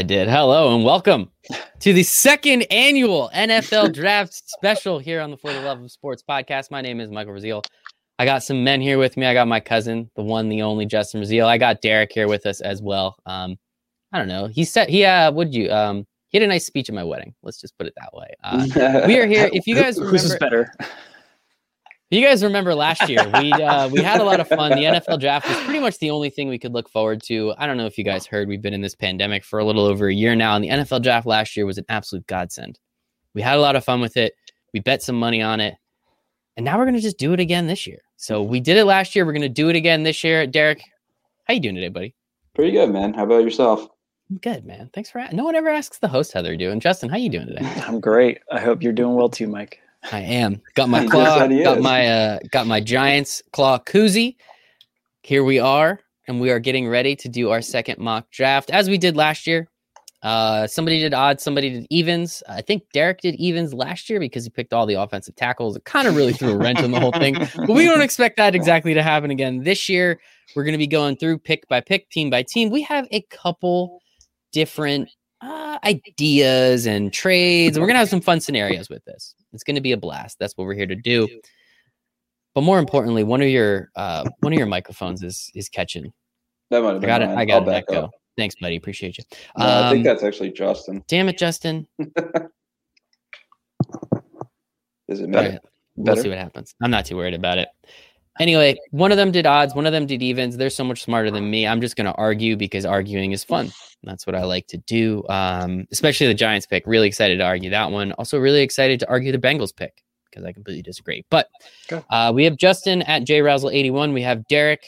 I did. Hello and welcome to the second annual NFL Draft Special here on the For the Love of Sports podcast. My name is Michael Raziel. I got some men here with me. I got my cousin, the one, the only Justin Raziel. I got Derek here with us as well. Um, I don't know. He said he uh would you um he had a nice speech at my wedding. Let's just put it that way. Uh, we are here. If you guys remember, who's better? You guys remember last year we uh, we had a lot of fun. The NFL draft was pretty much the only thing we could look forward to. I don't know if you guys heard we've been in this pandemic for a little over a year now, and the NFL draft last year was an absolute godsend. We had a lot of fun with it. We bet some money on it, and now we're gonna just do it again this year. So we did it last year. We're gonna do it again this year. Derek, how you doing today, buddy? Pretty good, man. How about yourself? I'm good, man. Thanks for no one ever asks the host how they're doing. Justin, how you doing today? I'm great. I hope you're doing well too, Mike. I am. Got my claw. got my uh, got my Giants claw koozie. Here we are, and we are getting ready to do our second mock draft, as we did last year. Uh, somebody did odds, somebody did evens. I think Derek did evens last year because he picked all the offensive tackles. It kind of really threw a wrench in the whole thing. But we don't expect that exactly to happen again this year. We're going to be going through pick by pick, team by team. We have a couple different uh, ideas and trades. We're gonna have some fun scenarios with this. It's gonna be a blast. That's what we're here to do. But more importantly, one of your uh, one of your microphones is is catching. That might have I got it. mine. I got I'll it. back up. Thanks, buddy. Appreciate you. No, I think Um, that's actually Justin. Damn it, Justin. Is it All better? right, We'll see what happens. I'm not too worried about it. Anyway, one of them did odds, one of them did evens. They're so much smarter than me. I'm just going to argue because arguing is fun. That's what I like to do. Um, especially the Giants pick. Really excited to argue that one. Also, really excited to argue the Bengals pick because I completely disagree. But uh, we have Justin at jrazzle81. We have Derek.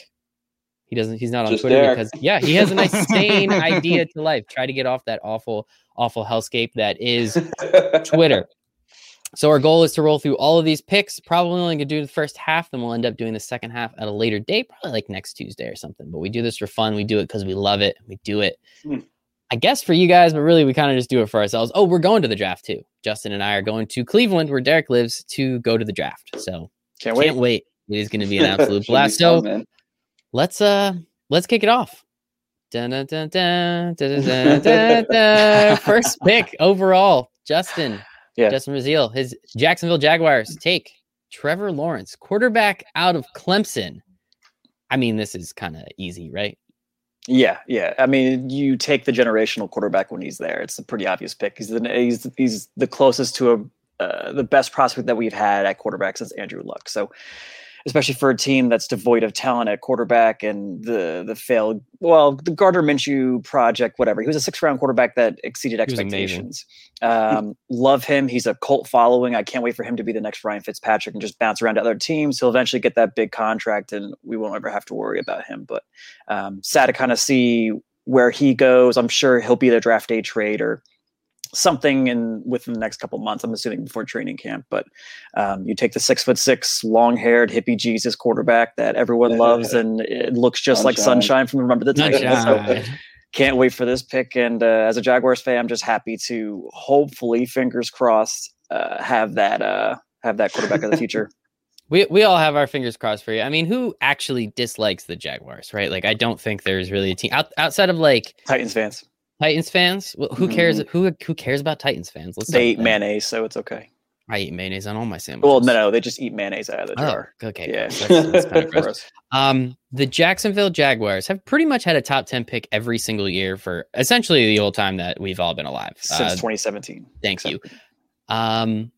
He doesn't. He's not on Just Twitter Derek. because yeah, he has a nice sane idea to life. Try to get off that awful, awful hellscape that is Twitter. So our goal is to roll through all of these picks. Probably only gonna do the first half, then we'll end up doing the second half at a later date, probably like next Tuesday or something. But we do this for fun. We do it because we love it. We do it, Hmm. I guess, for you guys, but really we kind of just do it for ourselves. Oh, we're going to the draft too. Justin and I are going to Cleveland, where Derek lives, to go to the draft. So Can't wait. can't wait. It is gonna be an absolute blast. fun, So man. let's uh let's kick it off. Dun, dun, dun. First pick overall, Justin. Yeah. Justin Raziel, his Jacksonville Jaguars take Trevor Lawrence, quarterback out of Clemson. I mean, this is kind of easy, right? Yeah, yeah. I mean, you take the generational quarterback when he's there. It's a pretty obvious pick. He's the he's he's the closest to a uh, the best prospect that we've had at quarterback since Andrew Luck. So, especially for a team that's devoid of talent at quarterback and the the failed well the Gardner Minshew project, whatever. He was a six round quarterback that exceeded expectations. Um, love him. He's a cult following. I can't wait for him to be the next Ryan Fitzpatrick and just bounce around to other teams. He'll eventually get that big contract, and we won't ever have to worry about him. But um, sad to kind of see where he goes. I'm sure he'll be the draft day trade or something in within the next couple months. I'm assuming before training camp. But um, you take the six foot six, long haired hippie Jesus quarterback that everyone loves, and it looks just like Sunshine. sunshine from Remember the Titans. Can't wait for this pick. And uh, as a Jaguars fan, I'm just happy to hopefully, fingers crossed, uh, have that uh, have that quarterback of the future. We we all have our fingers crossed for you. I mean, who actually dislikes the Jaguars, right? Like, I don't think there's really a team out, outside of like Titans fans. Titans fans. Well, who cares? Who who cares about Titans fans? Let's They eat mayonnaise, so it's okay. I eat mayonnaise on all my sandwiches. Well, no, no, they just eat mayonnaise out of the Oh, jar. okay. Yeah. That's, that's kind of gross. Um, the Jacksonville Jaguars have pretty much had a top 10 pick every single year for essentially the whole time that we've all been alive. Since Uh, 2017. thank you. Um,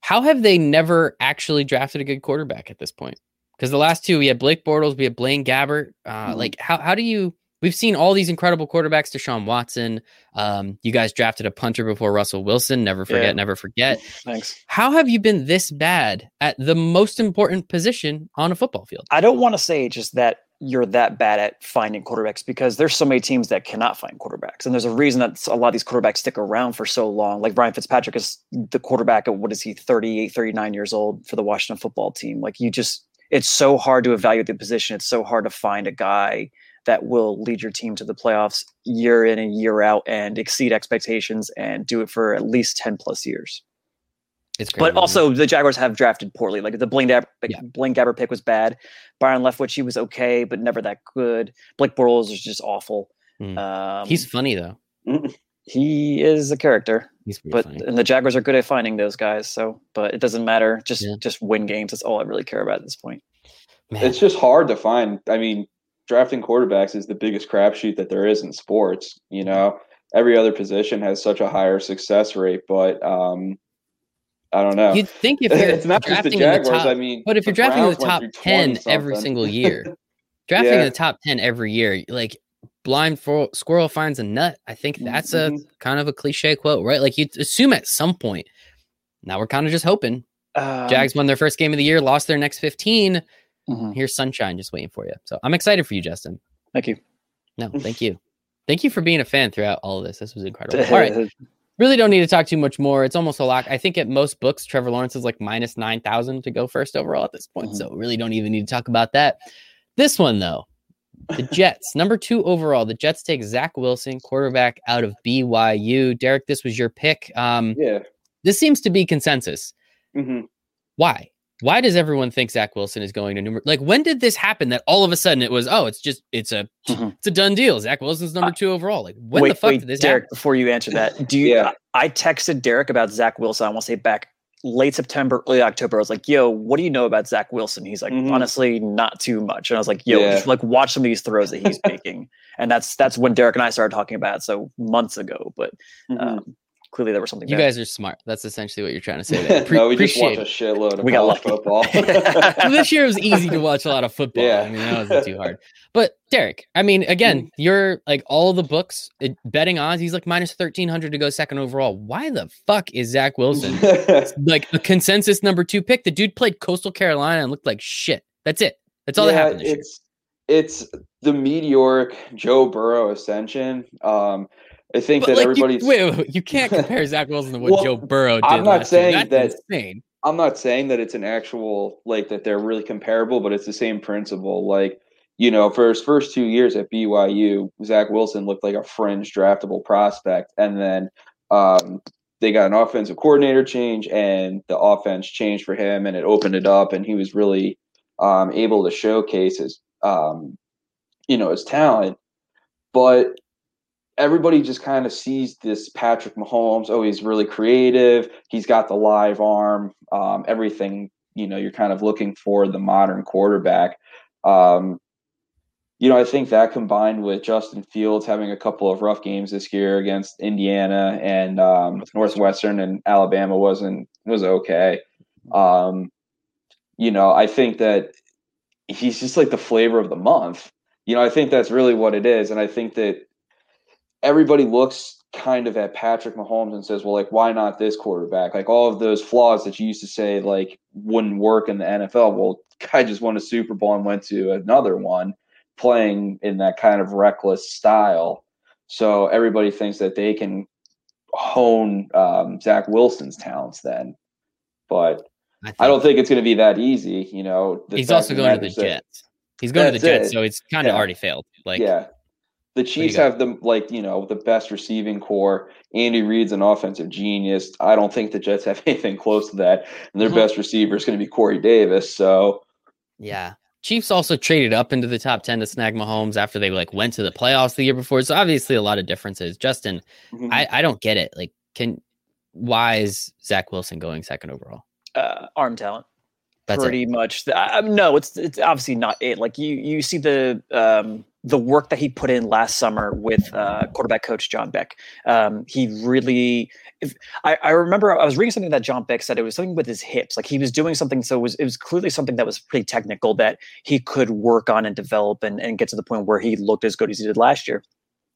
how have they never actually drafted a good quarterback at this point? Because the last two, we had Blake Bortles, we had Blaine Gabbert. Uh, Mhm. Like, how, how do you? We've seen all these incredible quarterbacks, Deshaun Watson. Um, you guys drafted a punter before Russell Wilson. Never forget, Yeah. never forget. Thanks. How have you been this bad at the most important position on a football field? I don't want to say just that you're that bad at finding quarterbacks because there's so many teams that cannot find quarterbacks. And there's a reason that a lot of these quarterbacks stick around for so long. Like Ryan Fitzpatrick is the quarterback at what is he, 38, 39 years old for the Washington football team. Like you just, it's so hard to evaluate the position. It's so hard to find a guy that will lead your team to the playoffs year in and year out and exceed expectations and do it for at least 10 plus years. It's But also, the Jaguars have drafted poorly. Like the Blaine, Dab- Yeah. Blaine Gabbert pick was bad. Byron Leftwich, he was okay, but never that good. Blake Bortles is just awful. Mm. Um, He's funny though. He is a character. He's but funny. and the Jaguars are good at finding those guys. So, but it doesn't matter. Just yeah. just win games. That's all I really care about at this point. Man. It's just hard to find. I mean, drafting quarterbacks is the biggest crapshoot that there is in sports. You know, every other position has such a higher success rate, but um, I don't know. You'd think if you're it's not just the Jaguars. The top, I mean, but if you're drafting Browns the top ten every single year, drafting yeah. the top ten every year, like blind for, squirrel finds a nut. I think that's mm-hmm. a kind of a cliche quote, right? Like you assume at some point. Now we're kind of just hoping. Um, Jags won their first game of the year, lost their next 15. Mm-hmm. Here's sunshine just waiting for you. So I'm excited for you, Justin. Thank you. No, thank you. Thank you for being a fan throughout all of this. This was incredible. All right. Really don't need to talk too much more. It's almost a lock. I think at most books, Trevor Lawrence is like minus 9,000 to go first overall at this point. Mm-hmm. So really don't even need to talk about that. This one, though, the Jets, number two overall. The Jets take Zach Wilson, quarterback out of BYU. Derek, this was your pick. Um, yeah. This seems to be consensus. Mm-hmm. Why? Why does everyone think Zach Wilson is going to number? Like, when did this happen? That all of a sudden it was, oh, it's just it's a mm-hmm. it's a done deal. Zach Wilson's number uh, two overall. Like, when wait, the fuck wait, did this Derek, happen? Before you answer that, do you? yeah. I texted Derek about Zach Wilson. I want to say back late September, early October. I was like, "Yo, what do you know about Zach Wilson?" He's like, mm-hmm. "Honestly, not too much." And I was like, "Yo, yeah. just like watch some of these throws that he's making." and that's that's when Derek and I started talking about it. So months ago, but mm-hmm. um, clearly there was something. You there. guys are smart. That's essentially what you're trying to say. Pre- no, we just watch a shitload of we got football. this year it was easy to watch a lot of football. Yeah. I mean, that wasn't too hard. But Derek, I mean, again, mm. you're like all the books it, betting odds. He's like minus thirteen hundred to go second overall. Why the fuck is Zach Wilson like a consensus number two pick? The dude played Coastal Carolina and looked like shit. That's it. That's all yeah, that happened. This it's year. it's the meteoric Joe Burrow ascension. Um, I think but that like everybody's you, wait, wait, you can't compare Zach Wilson to what well, Joe Burrow did. I'm not saying that insane. I'm not saying that it's an actual like that they're really comparable, but it's the same principle. Like, you know, for his first two years at BYU, Zach Wilson looked like a fringe draftable prospect. And then um, they got an offensive coordinator change and the offense changed for him and it opened it up and he was really um, able to showcase his um, you know, his talent. But everybody just kind of sees this Patrick Mahomes. Oh, he's really creative. He's got the live arm. Um, everything you know, you're kind of looking for the modern quarterback. Um, you know, I think that combined with Justin Fields having a couple of rough games this year against Indiana and um, Northwestern and Alabama wasn't was okay. Um, you know, I think that he's just like the flavor of the month. You know, I think that's really what it is, and I think that everybody looks kind of at Patrick Mahomes and says, well, like, why not this quarterback? Like all of those flaws that you used to say like wouldn't work in the NFL. Well, guy just won a Super Bowl and went to another one playing in that kind of reckless style. So everybody thinks that they can hone um, Zach Wilson's talents then. But I, I don't think it's going to be that easy. You know, he's also going to the Jets. He's going to the Jets, it. so it's kind of yeah. already failed. Like, yeah, the Chiefs have the like you know the best receiving corps. Andy Reid's an offensive genius. I don't think the Jets have anything close to that, and their mm-hmm. best receiver is going to be Corey Davis. So, yeah, Chiefs also traded up into the top ten to snag Mahomes after they like went to the playoffs the year before. So obviously a lot of differences. Justin, mm-hmm. I I don't get it. Like, can why is Zach Wilson going second overall? Uh, arm talent. That's pretty it. much. Uh, no, it's it's obviously not it. Like you you see the um the work that he put in last summer with uh, quarterback coach John Beck. Um, he really, if, I, I, remember I was reading something that John Beck said it was something with his hips, like he was doing something. So it was, it was clearly something that was pretty technical that he could work on and develop and, and get to the point where he looked as good as he did last year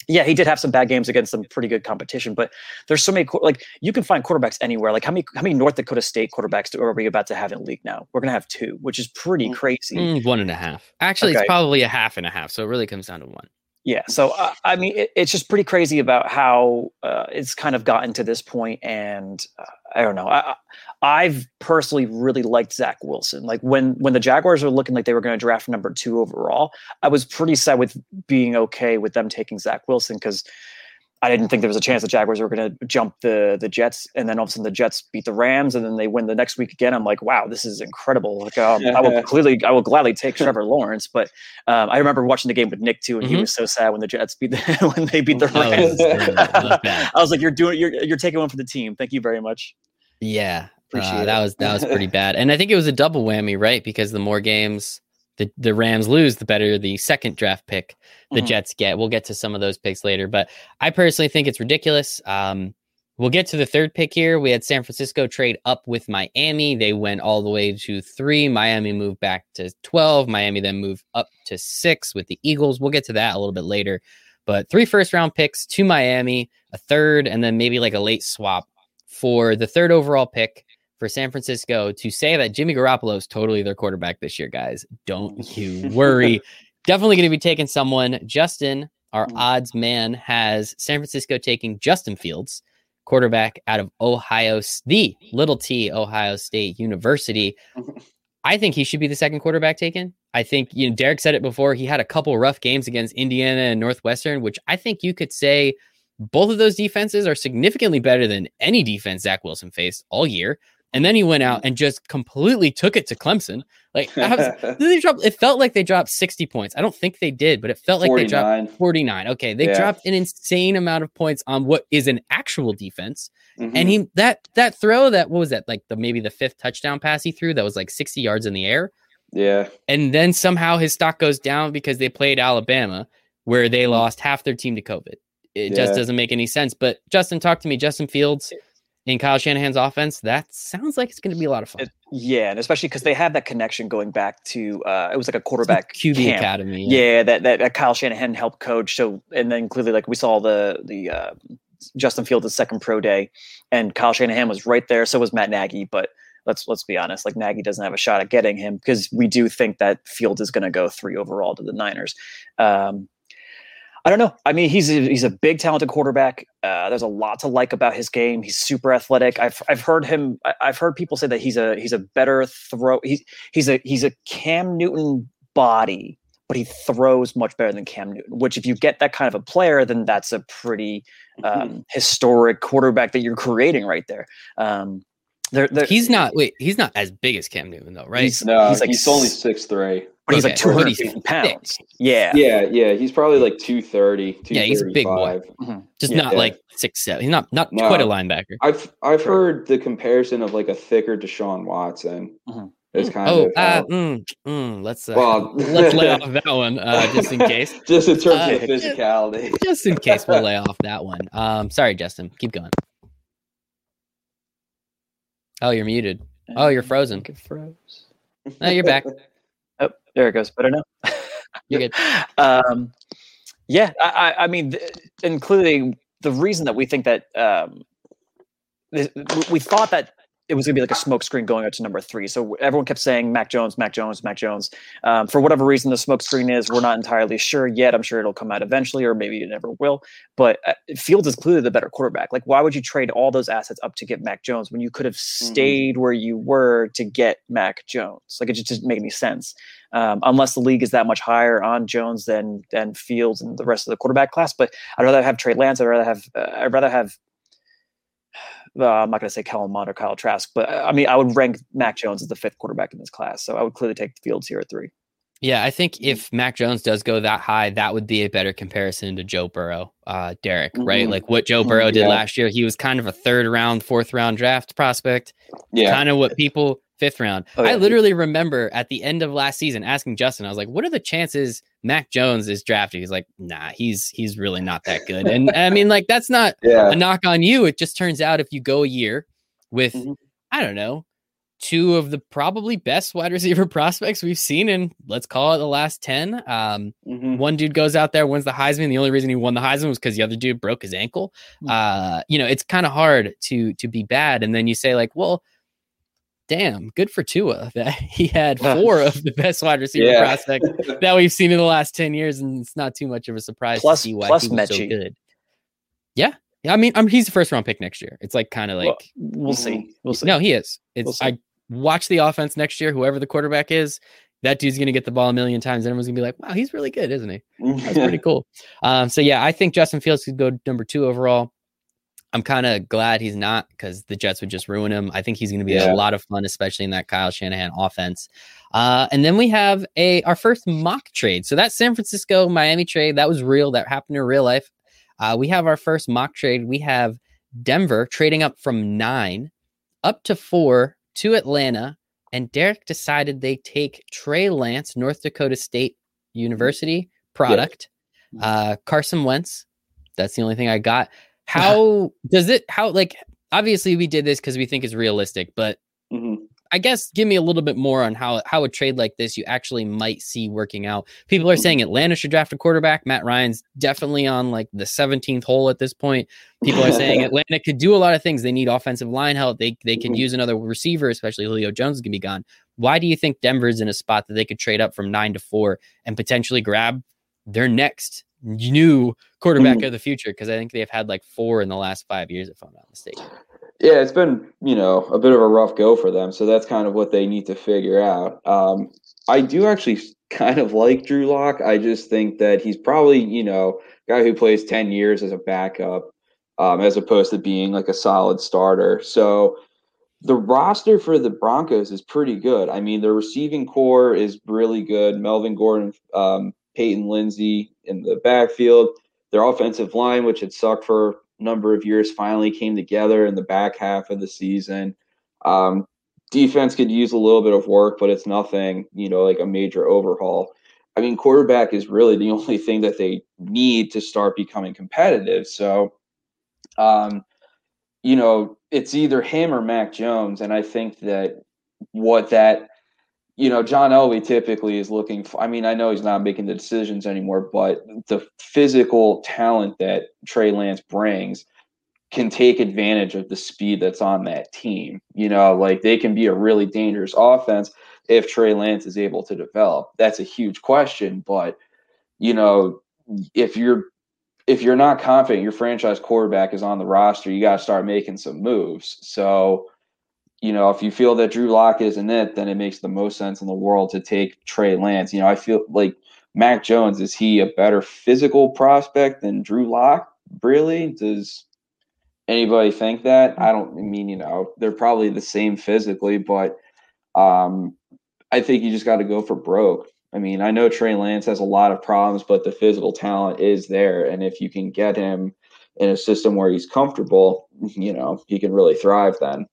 yeah, he did have some bad games against some pretty good competition, but there's so many like you can find quarterbacks anywhere. Like how many how many North Dakota State quarterbacks are we about to have in league now? We're gonna have two, which is pretty mm, crazy. Mm, one and a half. Actually, okay. it's probably a half and a half, so it really comes down to one. Yeah, so uh, I mean, it, it's just pretty crazy about how uh, it's kind of gotten to this point, and uh, I don't know. I, I've personally really liked Zach Wilson. Like when when the Jaguars were looking like they were going to draft number two overall, I was pretty set with being okay with them taking Zach Wilson because I didn't think there was a chance the Jaguars were going to jump the the Jets, and then all of a sudden the Jets beat the Rams, and then they win the next week again. I'm like, wow, this is incredible. Like, um, I will clearly, I will gladly take Trevor Lawrence, but um, I remember watching the game with Nick too, and mm-hmm. he was so sad when the Jets beat the, when they beat the oh, Rams. I was like, you're doing, you're you're taking one for the team. Thank you very much. Yeah, uh, that was that was pretty bad, and I think it was a double whammy, right? Because the more games the, the Rams lose, the better the second draft pick the mm-hmm. Jets get. We'll get to some of those picks later, but I personally think it's ridiculous. Um, we'll get to the third pick here. We had San Francisco trade up with Miami. They went all the way to three. Miami moved back to 12. Miami then moved up to six with the Eagles. We'll get to that a little bit later. But three first round picks to Miami, a third, and then maybe like a late swap for the third overall pick for San Francisco to say that Jimmy Garoppolo is totally their quarterback this year, guys. Don't you worry. Definitely going to be taking someone. Justin, our mm. odds man, has San Francisco taking Justin Fields, quarterback out of Ohio, the Little T Ohio State University. I think he should be the second quarterback taken. I think you know Derek said it before. He had a couple rough games against Indiana and Northwestern, which I think you could say both of those defenses are significantly better than any defense Zach Wilson faced all year. And then he went out and just completely took it to Clemson. Like was, they dropped, it felt like they dropped 60 points. I don't think they did, but it felt like 49. they dropped 49. Okay. They yeah. dropped an insane amount of points on what is an actual defense. Mm-hmm. And he that that throw that what was that like the maybe the fifth touchdown pass he threw that was like 60 yards in the air. Yeah. And then somehow his stock goes down because they played Alabama where they mm-hmm. lost half their team to COVID. It yeah. just doesn't make any sense. But Justin, talk to me. Justin Fields in Kyle Shanahan's offense, that sounds like it's going to be a lot of fun. It, yeah, and especially because they have that connection going back to uh, it was like a quarterback QB camp. academy. Yeah, yeah that, that, that Kyle Shanahan helped coach. So and then clearly, like we saw the the uh, Justin Fields' second pro day, and Kyle Shanahan was right there. So was Matt Nagy, but. Let's let's be honest. Like Nagy doesn't have a shot at getting him because we do think that Fields is going to go three overall to the Niners. Um, I don't know. I mean, he's a, he's a big, talented quarterback. Uh, there's a lot to like about his game. He's super athletic. I've I've heard him. I've heard people say that he's a he's a better throw. He's he's a he's a Cam Newton body, but he throws much better than Cam Newton. Which, if you get that kind of a player, then that's a pretty mm-hmm. um, historic quarterback that you're creating right there. Um, they're, they're, he's not. Wait, he's not as big as Cam Newton, though, right? He's, no, he's like he's only six three. But he's okay. like 250 pounds. Yeah. Yeah, yeah. He's probably like 230. Yeah, he's a big boy. Mm-hmm. Just yeah, not yeah. like six seven. He's not not no, quite a linebacker. I've I've heard the comparison of like a thicker Deshaun Watson. Mm-hmm. Is kind oh, of uh, mm, mm, let's uh, well, let's lay off that one uh, just in case. just in terms uh, of physicality. Just, just in case we'll lay off that one. Um, sorry, Justin. Keep going. Oh, you're muted. Oh, you're frozen. Froze. No, you're back. Oh, there it goes. Better now. You're good. Um, yeah, I, I mean, including the reason that we think that um, we thought that it was going to be like a smokescreen going out to number three. So everyone kept saying Mac Jones, Mac Jones, Mac Jones. Um, for whatever reason, the smokescreen is, we're not entirely sure yet. I'm sure it'll come out eventually, or maybe it never will. But uh, Fields is clearly the better quarterback. Like, why would you trade all those assets up to get Mac Jones when you could have mm-hmm. stayed mm-hmm. where you were to get Mac Jones? Like, it just doesn't make any sense. Um, unless the league is that much higher on Jones than than Fields and the rest of the quarterback class. But I'd rather have Trey Lance. I'd rather have uh, I'd rather have uh, I'm not going to say Kellen Mond or Kyle Trask, but I mean, I would rank Mac Jones as the fifth quarterback in this class. So I would clearly take the Fields here at three. Yeah, I think if Mac Jones does go that high, that would be a better comparison to Joe Burrow, uh, Derek, mm-hmm. right? Like what Joe Burrow did yeah. last year. He was kind of a third round, fourth round draft prospect. Yeah. Kind of what people fifth round. Oh, yeah. I literally remember at the end of last season asking Justin, I was like, what are the chances Mac Jones is drafted? He's like, nah, he's he's really not that good. And I mean, like, that's not yeah. a knock on you. It just turns out if you go a year with, mm-hmm. I don't know, two of the probably best wide receiver prospects we've seen in let's call it the last 10 um, mm-hmm. one dude goes out there wins the heisman the only reason he won the heisman was because the other dude broke his ankle mm-hmm. uh, you know it's kind of hard to to be bad and then you say like well damn, good for Tua that he had four of the best wide receiver yeah. prospects that we've seen in the last 10 years. And it's not too much of a surprise plus, to see why plus he was so good. Yeah. Yeah. I mean, I mean, he's the first round pick next year. It's like kind of like well, we'll see. We'll see. No, he is. It's we'll I watch the offense next year, whoever the quarterback is, that dude's going to get the ball a million times. And everyone's going to be like, wow, he's really good, isn't he? That's pretty cool. Um, so, yeah, I think Justin Fields could go number two overall. I'm kind of glad he's not because the Jets would just ruin him. I think he's going to be yeah. a lot of fun, especially in that Kyle Shanahan offense. Uh, and then we have a our first mock trade. So that San Francisco Miami trade that was real. That happened in real life. Uh, we have our first mock trade. We have Denver trading up from nine up to four to Atlanta. And Derek decided they take Trey Lance, North Dakota State University product, uh, Carson Wentz. That's the only thing I got. How does it, how, like, obviously we did this because we think it's realistic, but mm-hmm. I guess give me a little bit more on how how a trade like this you actually might see working out. People are saying Atlanta should draft a quarterback. Matt Ryan's definitely on like the 17th hole at this point. People are saying Atlanta could do a lot of things. They need offensive line help. They they can mm-hmm. use another receiver, especially Julio Jones is gonna be gone. Why do you think Denver's in a spot that they could trade up from nine to four and potentially grab their next new quarterback mm-hmm. of the future? Because I think they've had like four in the last five years, if I'm not mistaken. Yeah, it's been you know a bit of a rough go for them, so that's kind of what they need to figure out. Um, I do actually kind of like Drew Lock. I just think that he's probably you know guy who plays ten years as a backup, um, as opposed to being like a solid starter. So the roster for the Broncos is pretty good. I mean, the receiving corps is really good. Melvin Gordon, um, Peyton Lindsay in the backfield. Their offensive line, which had sucked for a number of years finally came together in the back half of the season. Um, defense could use a little bit of work, but it's nothing, you know, like a major overhaul. I mean, quarterback is really the only thing that they need to start becoming competitive. So, um, you know, it's either him or Mac Jones. And I think that what that you know, John Elway typically is looking for, I mean, I know he's not making the decisions anymore, but the physical talent that Trey Lance brings can take advantage of the speed that's on that team. You know, like they can be a really dangerous offense if Trey Lance is able to develop. That's a huge question, but you know, if you're if you're not confident your franchise quarterback is on the roster, you got to start making some moves. So, you know, if you feel that Drew Lock isn't it, then it makes the most sense in the world to take Trey Lance. You know, I feel like Mac Jones is he a better physical prospect than Drew Lock? Really? Does anybody think that? I don't I mean, you know, they're probably the same physically, but um, I think you just got to go for broke. I mean, I know Trey Lance has a lot of problems, but the physical talent is there, and if you can get him in a system where he's comfortable, you know, he can really thrive then.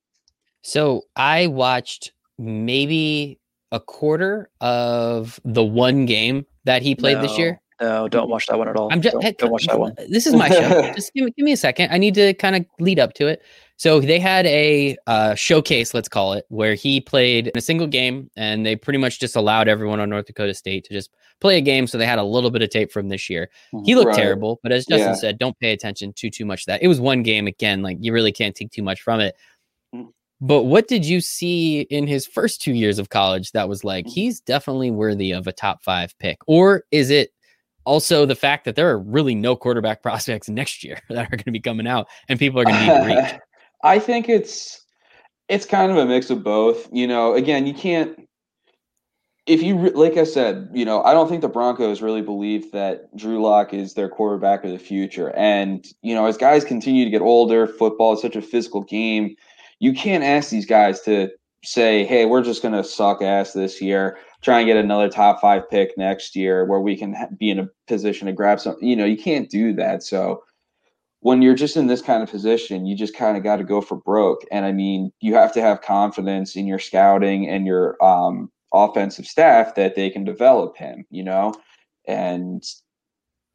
So I watched maybe a quarter of the one game that he played no, this year. No, don't watch that one at all. I'm just don't, don't watch that one. This is my show. just give me, give me a second. I need to kind of lead up to it. So they had a uh, showcase, let's call it, where he played in a single game, and they pretty much just allowed everyone on North Dakota State to just play a game. So they had a little bit of tape from this year. He looked right. terrible, but as Justin yeah. said, don't pay attention to too much of that. It was one game again. Like you really can't take too much from it. But what did you see in his first two years of college that was like, mm. he's definitely worthy of a top five pick? Or is it also the fact that there are really no quarterback prospects next year that are going to be coming out and people are going to need to reach? I think it's it's kind of a mix of both. You know, again, you can't if you like I said, you know, I don't think the Broncos really believe that Drew Lock is their quarterback of the future. And you know, as guys continue to get older, football is such a physical game you can't ask these guys to say, hey, we're just going to suck ass this year, try and get another top five pick next year where we can be in a position to grab some. You know, you can't do that. So when you're just in this kind of position, you just kind of got to go for broke. And I mean, you have to have confidence in your scouting and your um, offensive staff that they can develop him, you know? And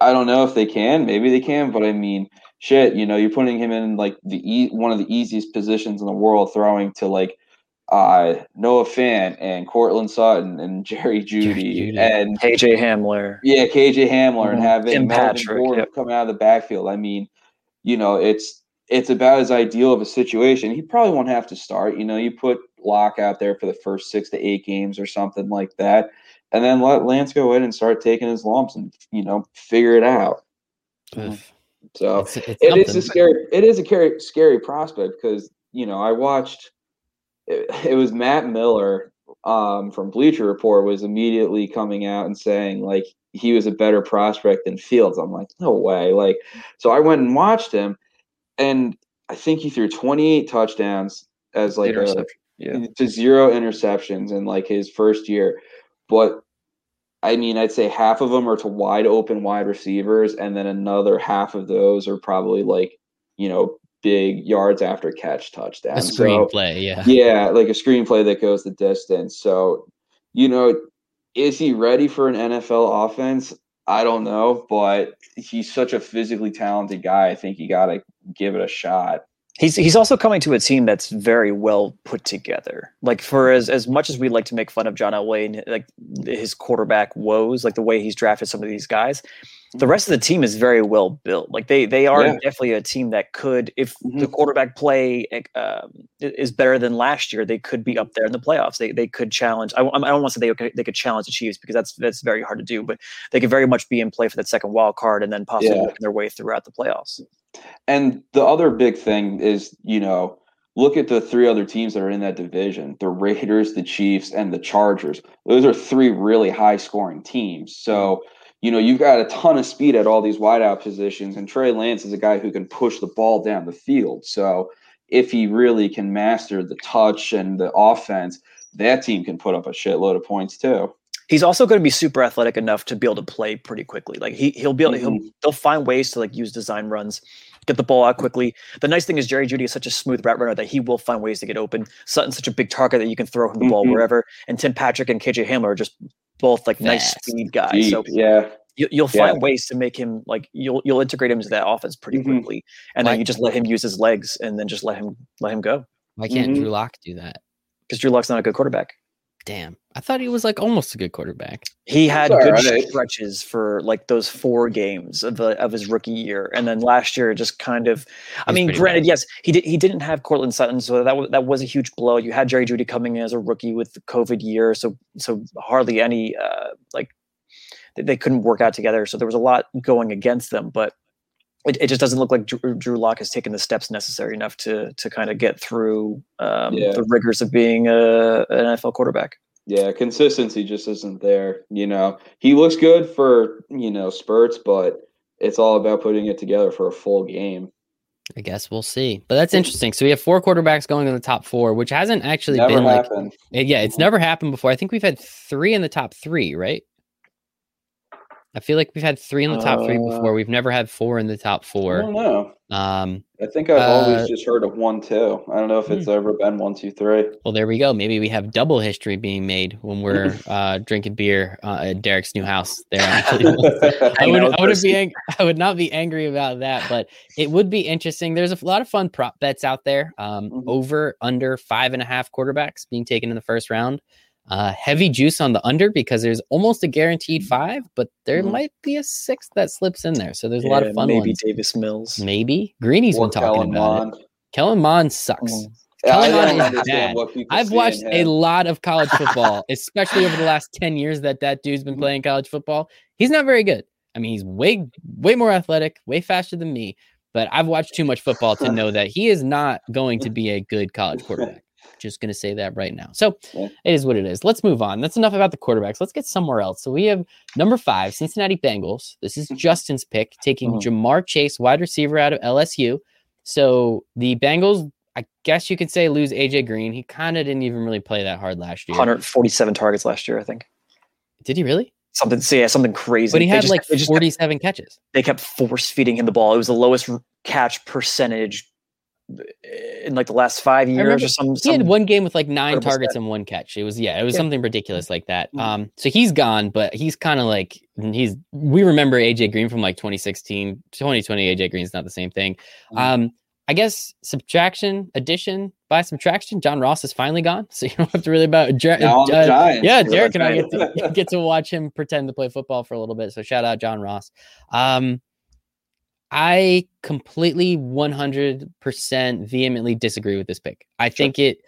I don't know if they can. Maybe they can, but I mean, shit, you know, you're putting him in like the e- one of the easiest positions in the world, throwing to like uh, Noah Fant and Courtland Sutton and Jerry Jeudy and KJ Hamler. Yeah, KJ Hamler mm-hmm. and having Tim Patrick yep. coming out of the backfield. I mean, you know, it's it's about as ideal of a situation. He probably won't have to start. You know, you put Lock out there for the first six to eight games or something like that, and then let Lance go in and start taking his lumps and you know figure it out. So it's, it's it is a scary. It is a scary, scary prospect because you know I watched. It, it was Matt Miller um, from Bleacher Report was immediately coming out and saying like he was a better prospect than Fields. I'm like, no way. Like, so I went and watched him, and I think he threw 28 touchdowns as like a, yeah. to zero interceptions in like his first year. But I mean, I'd say half of them are to wide open wide receivers, and then another half of those are probably like, you know, big yards after catch touchdowns. A screenplay, so, yeah. Yeah, like a screenplay that goes the distance. So, you know, is he ready for an NFL offense? I don't know, but he's such a physically talented guy. I think you got to give it a shot. He's he's also coming to a team that's very well put together. Like for as as much as we like to make fun of John Elway and like his quarterback woes, like the way he's drafted some of these guys, the rest of the team is very well built. Like they they are yeah. definitely a team that could, if mm-hmm. the quarterback play um, is better than last year, they could be up there in the playoffs. They they could challenge. I, I don't want to say they could, they could challenge the Chiefs because that's that's very hard to do, but they could very much be in play for that second wild card and then possibly yeah. their way throughout the playoffs. And the other big thing is, you know, look at the three other teams that are in that division the Raiders, the Chiefs, and the Chargers. Those are three really high scoring teams. So, mm-hmm. you know, you've got a ton of speed at all these wideout positions, and Trey Lance is a guy who can push the ball down the field. So, if he really can master the touch and the offense, that team can put up a shitload of points too. He's also going to be super athletic enough to be able to play pretty quickly. Like he he'll be able mm-hmm. he'll they'll find ways to like use design runs, get the ball out quickly. The nice thing is Jerry Jeudy is such a smooth route runner that he will find ways to get open. Sutton's such a big target that you can throw him the mm-hmm. ball wherever. And Tim Patrick and KJ Hamler are just both like Fast. nice speed guys. Deep, so yeah, you, will find yeah. ways to make him like you'll you'll integrate him into that offense pretty mm-hmm. quickly, and then you just let him use his legs, and then just let him let him go. Why can't mm-hmm. Drew Lock do that? Because Drew Lock's not a good quarterback. Damn, I thought he was like almost a good quarterback. He had good right. stretches for like those four games of the of his rookie year, and then last year just kind of. I mean, granted, bad. yes, he did. He didn't have Courtland Sutton, so that was that was a huge blow. You had Jerry Jeudy coming in as a rookie with the COVID year, so so hardly any uh, like they couldn't work out together. So there was a lot going against them, but it, it just doesn't look like Drew, Drew Lock has taken the steps necessary enough to to kind of get through um, yeah. the rigors of being a, an NFL quarterback. Yeah, consistency just isn't there. You know, he looks good for you know spurts, but it's all about putting it together for a full game. I guess we'll see. But that's interesting. So we have four quarterbacks going in the top four, which hasn't actually never been happened. like yeah, it's never happened before. I think we've had three in the top three, right? I feel like we've had three in the top uh, three before. We've never had four in the top four. I don't know. Um, I think I've uh, always just heard of one, two. I don't know if it's hmm. ever been one, two, three. Well, there we go. Maybe we have double history being made when we're uh, drinking beer uh, at Derek's new house. There, I would, I would be, ang- I would not be angry about that, but it would be interesting. There's a lot of fun prop bets out there. Um, mm-hmm. Over, under five and a half quarterbacks being taken in the first round. Uh, heavy juice on the under because there's almost a guaranteed mm-hmm. five, but there mm-hmm. might be a six that slips in there. So there's yeah, a lot of fun. Maybe ones. Davis Mills. Maybe Greeny's been talking Kellen about Mond. it. Kellen Mond sucks. Mm. Is bad. I've watched a lot of college football, especially over the last ten years that that dude's been mm-hmm. playing college football. He's not very good. I mean, he's way way more athletic, way faster than me. But I've watched too much football to know that he is not going to be a good college quarterback. Just going to say that right now. So yeah. it is what it is. Let's move on. That's enough about the quarterbacks. Let's get somewhere else. So we have number five, Cincinnati Bengals. This is mm-hmm. Justin's pick, taking mm-hmm. Ja'Marr Chase, wide receiver out of LSU. So the Bengals, I guess you could say, lose AJ Green. He kind of didn't even really play that hard last year. 147 targets last year, I think. Did he really? Something, yeah, something crazy. But he had just, like 47 kept, catches. They kept force feeding him the ball. It was the lowest catch percentage in like the last five years or some. He had one game with like nine targets and one catch. It was yeah, it was yeah. something ridiculous like that. Mm-hmm. Um, so he's gone, but he's kind of like he's. We remember AJ Green from like 2016, 2020. AJ Green's not the same thing. Mm-hmm. Um, I guess subtraction, addition by subtraction. John Ross is finally gone, so you don't have to really about. Uh, yeah, Derek and I get to, get to watch him pretend to play football for a little bit. So shout out John Ross. Um, I completely 100% vehemently disagree with this pick. I sure. think it,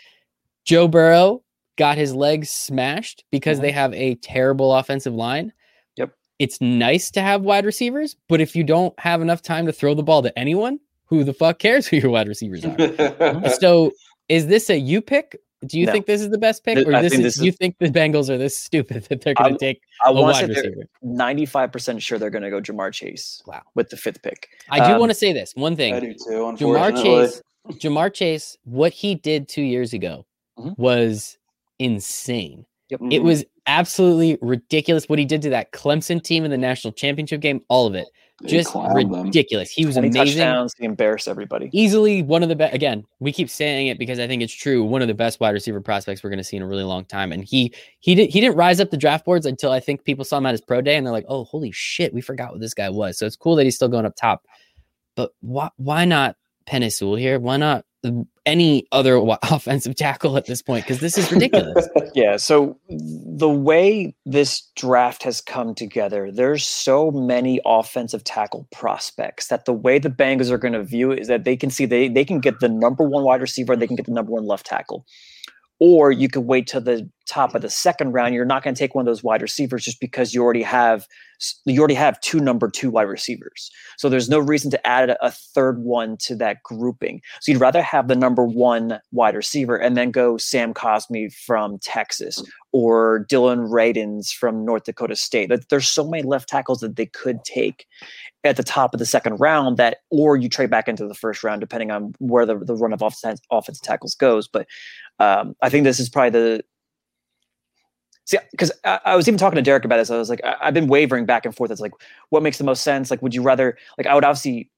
Joe Burrow got his legs smashed because mm-hmm. they have a terrible offensive line. Yep. It's nice to have wide receivers, but if you don't have enough time to throw the ball to anyone, who the fuck cares who your wide receivers are? so is this a you pick Do you no. think this is the best pick, or this is, this is, you think the Bengals are this stupid that they're going to take I a wide receiver? Ninety-five percent sure they're going to go Ja'Marr Chase. Wow, with the fifth pick. I do um, want to say this one thing. I do too. Ja'Marr Chase, Ja'Marr Chase, what he did two years ago mm-hmm. was insane. Yep. It mm-hmm. was absolutely ridiculous what he did to that Clemson team in the national championship game. All of it, just ridiculous. Them. He was amazing. Touchdowns, he embarrassed everybody. Easily one of the best. Again, we keep saying it because I think it's true. One of the best wide receiver prospects we're going to see in a really long time. And he he did he didn't rise up the draft boards until I think people saw him at his pro day, and they're like, "Oh, holy shit, we forgot what this guy was." So it's cool that he's still going up top. But why why not Penei Sewell here? Why not any other offensive tackle at this point because this is ridiculous. yeah. So the way this draft has come together, there's so many offensive tackle prospects that the way the Bengals are going to view it is that they can see they they can get the number one wide receiver and they can get the number one left tackle or you could wait to the top of the second round. You're not going to take one of those wide receivers just because you already have you already have two number two wide receivers. So there's no reason to add a third one to that grouping. So you'd rather have the number one wide receiver and then go Sam Cosmi from Texas or Dillon Radunz from North Dakota State. There's so many left tackles that they could take at the top of the second round that or you trade back into the first round depending on where the, the run of offense, offensive tackles goes but um, I think this is probably the see because I, I, was even talking to Derek about this. I was like, I, have been wavering back and forth. It's like, what makes the most sense? Like, would you rather like I would obviously.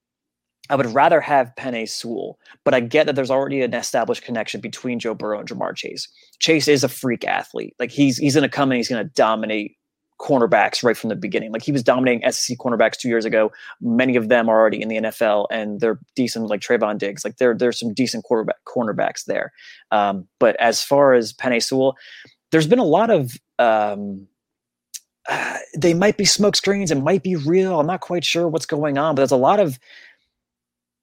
I would rather have Penei Sewell, but I get that there's already an established connection between Joe Burrow and Ja'Marr Chase. Chase is a freak athlete. Like he's he's gonna come and he's gonna dominate cornerbacks right from the beginning. Like he was dominating SEC cornerbacks two years ago. Many of them are already in the NFL and they're decent, like Trevon Diggs. Like there, there's some decent quarterback cornerbacks there. Um, but as far as Penei Sewell, there's been a lot of um, uh, they might be smoke screens, it might be real. I'm not quite sure what's going on, but there's a lot of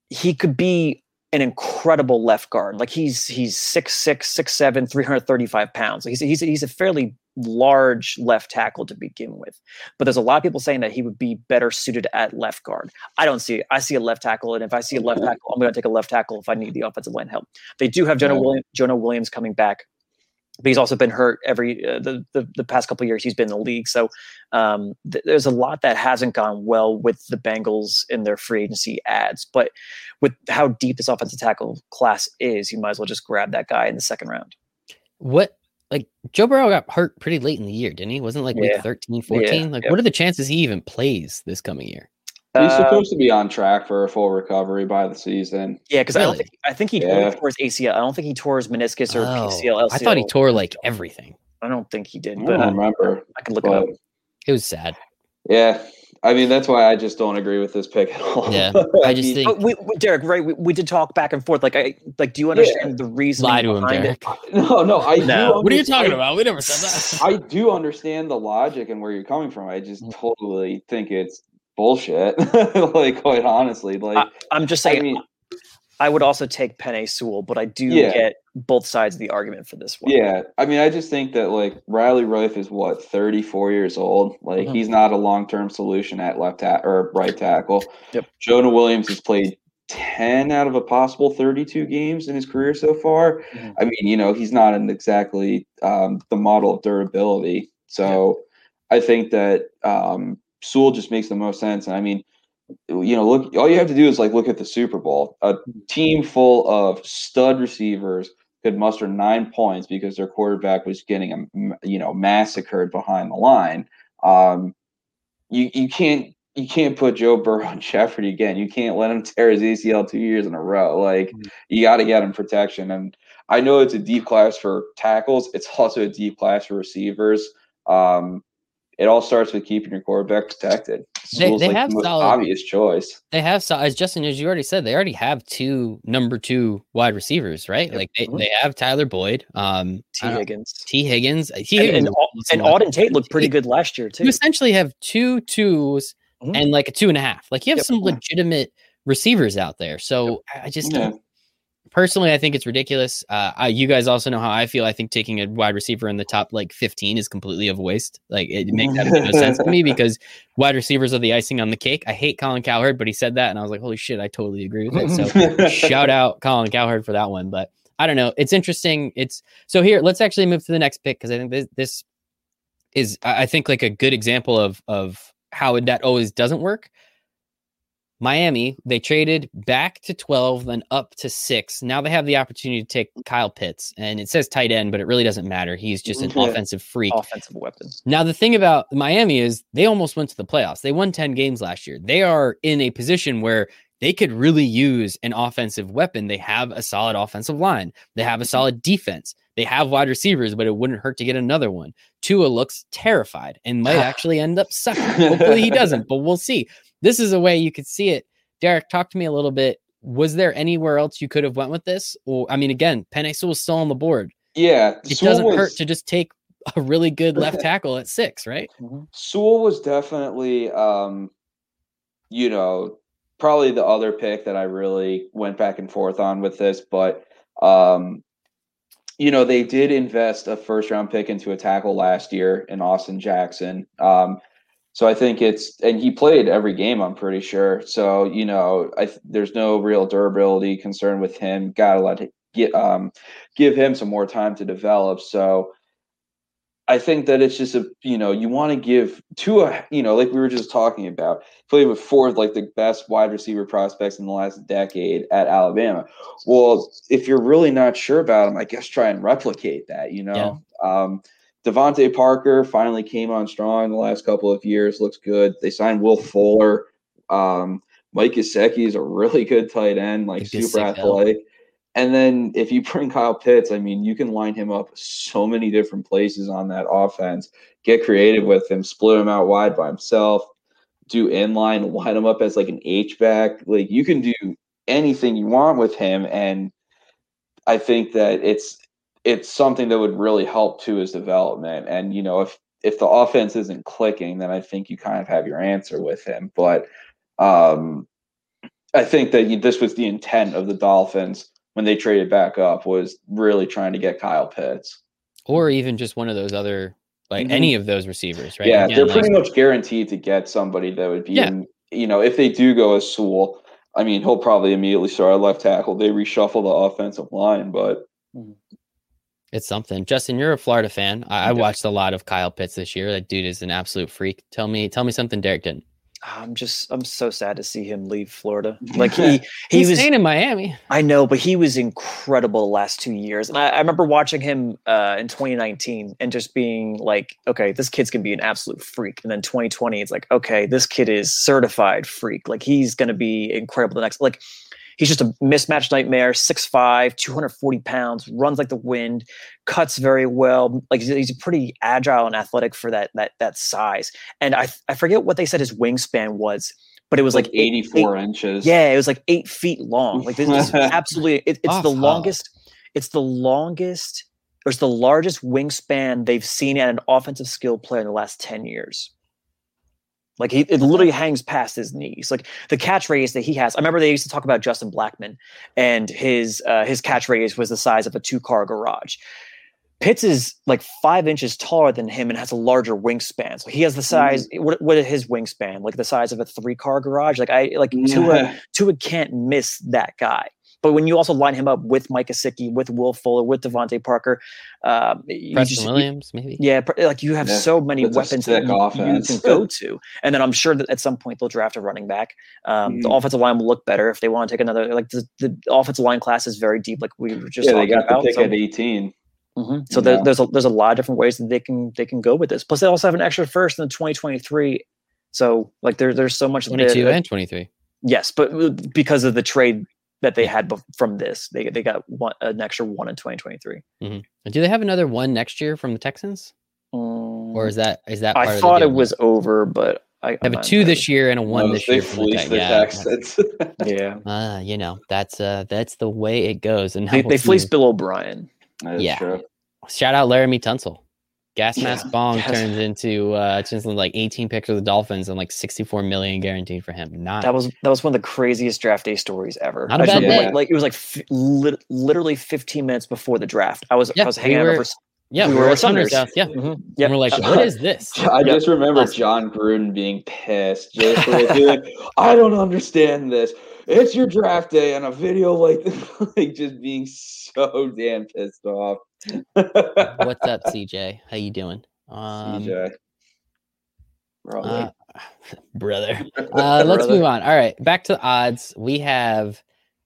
he could be an incredible left guard. Like he's he's six six, six seven, 335 pounds. He's he's he's a fairly large left tackle to begin with. But there's a lot of people saying that he would be better suited at left guard. I don't see it. I see a left tackle, and if I see a left tackle, I'm going to take a left tackle if I need the offensive line help. They do have Jonah, Williams, Jonah Williams coming back. But he's also been hurt every uh, the, the, the past couple years he's been in the league. So um, th- there's a lot that hasn't gone well with the Bengals in their free agency ads. But with how deep this offensive tackle class is, you might as well just grab that guy in the second round. What like Joe Burrow got hurt pretty late in the year, didn't he? Wasn't like week 13, 14? Yeah, like what are the chances he even plays this coming year? He's uh, supposed to be on track for a full recovery by the season. Yeah, because really? I don't think I think he yeah. tore his ACL. I don't think he tore his meniscus or oh, PCL. LCL. I thought he tore like everything. I don't think he did. I but don't remember. I can look it up. It was sad. Yeah, I mean, that's why I just don't agree with this pick at all. Yeah, I just think. We, we, Derek, right? We, we did talk back and forth. Like, I like. Do you understand yeah. the reason Lie to him, Derek. It? No, no, I no. What are you talking about? We never said that. I do understand the logic and where you're coming from. I just mm. totally think it's bullshit. like, quite honestly, like I, am just saying. I mean, I would also take Penei Sewell, but I do yeah. get both sides of the argument for this one. Yeah, I mean, I just think that like Riley Reiff is what 34 years old. Like mm-hmm. he's not a long term solution at left ta- or right tackle. Yep. Jonah Williams has played 10 out of a possible 32 games in his career so far. Mm-hmm. I mean, you know, he's not an exactly um, the model of durability. So I think that um, Sewell just makes the most sense. And I mean, you know, look, all you have to do is like look at the Super Bowl. A team full of stud receivers could muster nine points because their quarterback was getting, a, you know, massacred behind the line. Um, you you can't you can't put Joe Burrow in jeopardy again. You can't let him tear his ACL two years in a row. Like mm-hmm. you got to get him protection. And I know it's a deep class for tackles. It's also a deep class for receivers. Um, it all starts with keeping your quarterback protected. They, they like have the solid, obvious choice. They have as Justin as you already said, they already have two number two wide receivers, right? Yep. Like they, they have Tyler Boyd, um, Tee Higgins, Tee Higgins, T. Higgins, and, and, and Auden Tate looked pretty good last year too. You essentially have two twos mm-hmm. and like a two and a half. Like you have yep. some legitimate receivers out there. So yep. I just yeah personally, I think it's ridiculous. Uh, I, you guys also know how I feel. I think taking a wide receiver in the top like 15 is completely of a waste. Like it makes no sense to me because wide receivers are the icing on the cake. I hate Colin Cowherd, but he said that, and I was like, holy shit, I totally agree with it. So shout out Colin Cowherd for that one. But I don't know. It's interesting. It's so here. Let's actually move to the next pick because I think this this is I think like a good example of of how that always doesn't work. Miami, they traded back to 12, then up to six. Now they have the opportunity to take Kyle Pitts, and it says tight end, but it really doesn't matter. He's just an offensive freak, offensive weapon. Now, the thing about Miami is they almost went to the playoffs. They won 10 games last year. They are in a position where they could really use an offensive weapon. They have a solid offensive line, they have a mm-hmm. solid defense. They have wide receivers, but it wouldn't hurt to get another one. Tua looks terrified and might actually end up sucking. Hopefully he doesn't, but we'll see this is a way you could see it. Derek, talk to me a little bit. Was there anywhere else you could have went with this? Or I mean, again, Penei Sewell is still on the board. Yeah, it Sewell doesn't was... hurt to just take a really good left tackle at six, right? Mm-hmm. Sewell was definitely, um, you know, probably the other pick that I really went back and forth on with this, but um, you know, they did invest a first round pick into a tackle last year in Austin Jackson. Um, so I think it's and he played every game. I'm pretty sure. So you know, I there's no real durability concern with him. Got to let get um give him some more time to develop. So I think that it's just a you know you want to give to a you know like we were just talking about played with four of like the best wide receiver prospects in the last decade at Alabama. Well, if you're really not sure about him, I guess try and replicate that. You know. Yeah. Um, DeVante Parker finally came on strong the last couple of years. Looks good. They signed Will Fuller. Um, Mike Gesicki is a really good tight end, like super athletic. And then if you bring Kyle Pitts, I mean, you can line him up so many different places on that offense. Get creative with him, split him out wide by himself, do inline, line him up as like an H back. Like you can do anything you want with him. And I think that it's it's something that would really help to his development. And you know, if if the offense isn't clicking, then I think you kind of have your answer with him. But um, I think that you, this was the intent of the Dolphins when they traded back up was really trying to get Kyle Pitts, or even just one of those other like mm-hmm. any of those receivers, right? Yeah, Again, they're pretty much guaranteed to get somebody that would be, yeah. in, you know, if they do go as Sewell. I mean, he'll probably immediately start at left tackle. They reshuffle the offensive line, but mm-hmm. It's something. Justin, you're a Florida fan. I, I, watched a lot of Kyle Pitts this year. That dude is an absolute freak. Tell me, tell me something Derek didn't. I'm just I'm so sad to see him leave Florida. Like he he He's was staying in Miami. I know, but he was incredible the last two years. And I, I remember watching him uh, in 2019 and just being like, okay, this kid's gonna be an absolute freak. And then 2020, it's like, okay, this kid is certified freak. Like he's gonna be incredible the next like He's just a mismatched nightmare, 6'5, 240 pounds, runs like the wind, cuts very well. Like he's pretty agile and athletic for that that that size. And I I forget what they said his wingspan was, but it was like, like 84 eight, inches. Yeah, it was like eight feet long. Like this is absolutely it, it's the longest, it's the longest, or it's the largest wingspan they've seen at an offensive skill player in the last 10 years. Like he, it literally hangs past his knees. Like the catch radius that he has. I remember they used to talk about Justin Blackmon, and his uh, his catch radius was the size of a two car garage. Pitts is like five inches taller than him and has a larger wingspan. So he has the size. Mm. What, what is his wingspan? Like the size of a three car garage. Like I like yeah. Tua Tua can't miss that guy. But when you also line him up with Mike Gesicki, with Will Fuller, with DeVante Parker, um, Preston just, Williams, maybe. Yeah, like you have yeah, so many weapons that you, you, can go to, and then I'm sure that at some point they'll draft a running back. Um, mm-hmm. The offensive line will look better if they want to take another. Like the, the offensive line class is very deep, like we were just yeah, they got about. the pick so, at 18. Mm-hmm. So there, there's a there's a lot of different ways that they can they can go with this. Plus, they also have an extra first in the 2023. So like there there's so much 22 and 23. Yes, but uh, because of the trade that they had from this. They they got one an extra one in 2023. Mm-hmm. Do they have another one next year from the Texans? Um, or is that is that? I thought it was over, but I have a two this year and a one no, this year. From the, the yeah, Texans. yeah, uh, you know that's uh that's the way it goes. And they, they fleeced Bill O'Brien. yeah. True. Shout out Laremy Tunsil. Gas mask yeah, bong turns into uh turns into like 18 picks of the Dolphins and like 64 million guaranteed for him. Not that was that was one of the craziest draft day stories ever. Not a bad like, like, it was like f- li- literally 15 minutes before the draft. I was yeah, I was hanging we were, out over Yeah, we, we were at Sumner's house. Yeah, mm-hmm. yeah. we're like, what is this? I just remember Jon Gruden being pissed. Just like, I don't understand this. It's your draft day, and a video like this, like just being so damn pissed off. What's up, CJ? How you doing? Um, CJ, uh, brother. Uh, let's move on. All right, back to the odds. We have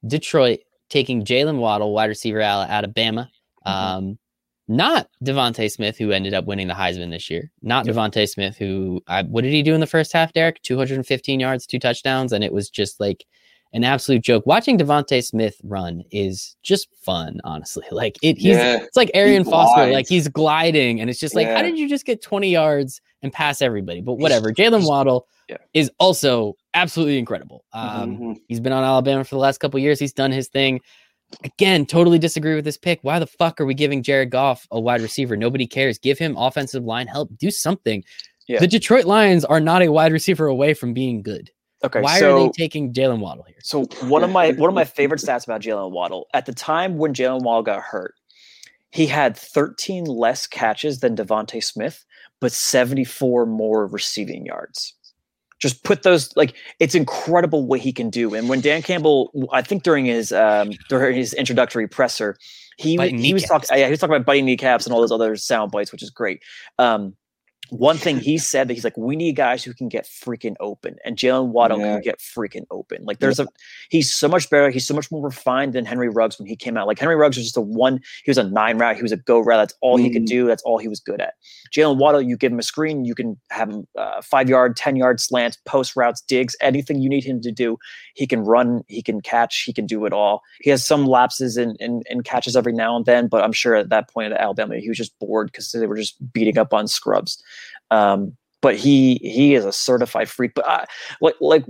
Detroit taking Jaylen Waddle, wide receiver out of Alabama. Mm-hmm. Um, not Devonte Smith, who ended up winning the Heisman this year. Not yep. DeVonta Smith, who I, what did he do in the first half, Derek? 215 yards, two touchdowns, and it was just like an absolute joke. Watching Devonte Smith run is just fun, honestly. Like it, he's yeah, it's like Arian Foster, like he's gliding, and it's just like, yeah. how did you just get 20 yards and pass everybody? But whatever. Jaylen Waddle yeah. is also absolutely incredible. Um, mm-hmm. He's been on Alabama for the last couple years. He's done his thing. Again, totally disagree with this pick. Why the fuck are we giving Jared Goff a wide receiver? Nobody cares. Give him offensive line help. Do something. Yeah. The Detroit Lions are not a wide receiver away from being good. Okay, why so, are they taking Jaylen Waddle here? So one of my one of my favorite stats about Jaylen Waddle at the time when Jaylen Waddle got hurt, he had 13 less catches than Devonte Smith, but 74 more receiving yards. Just put those like it's incredible what he can do. And when Dan Campbell, I think during his um during his introductory presser, he he was talking yeah, he was talking about biting kneecaps and all those other sound bites, which is great. Um, one thing he said that he's like, we need guys who can get freaking open, and Jaylen Waddle yeah. can get freaking open. Like, there's yeah. a he's so much better. He's so much more refined than Henry Ruggs when he came out. Like Henry Ruggs was just a one. He was a nine route. He was a go route. That's all mm. he could mm. do. That's all he was good at. Jaylen Waddle, you give him a screen, you can have him uh, five yard, ten yard slants, post routes, digs, anything you need him to do. He can run. He can catch. He can do it all. He has some lapses and and, and catches every now and then, but I'm sure at that point at Alabama, he was just bored because they were just beating up on scrubs. Um, but he he is a certified freak. But I, like like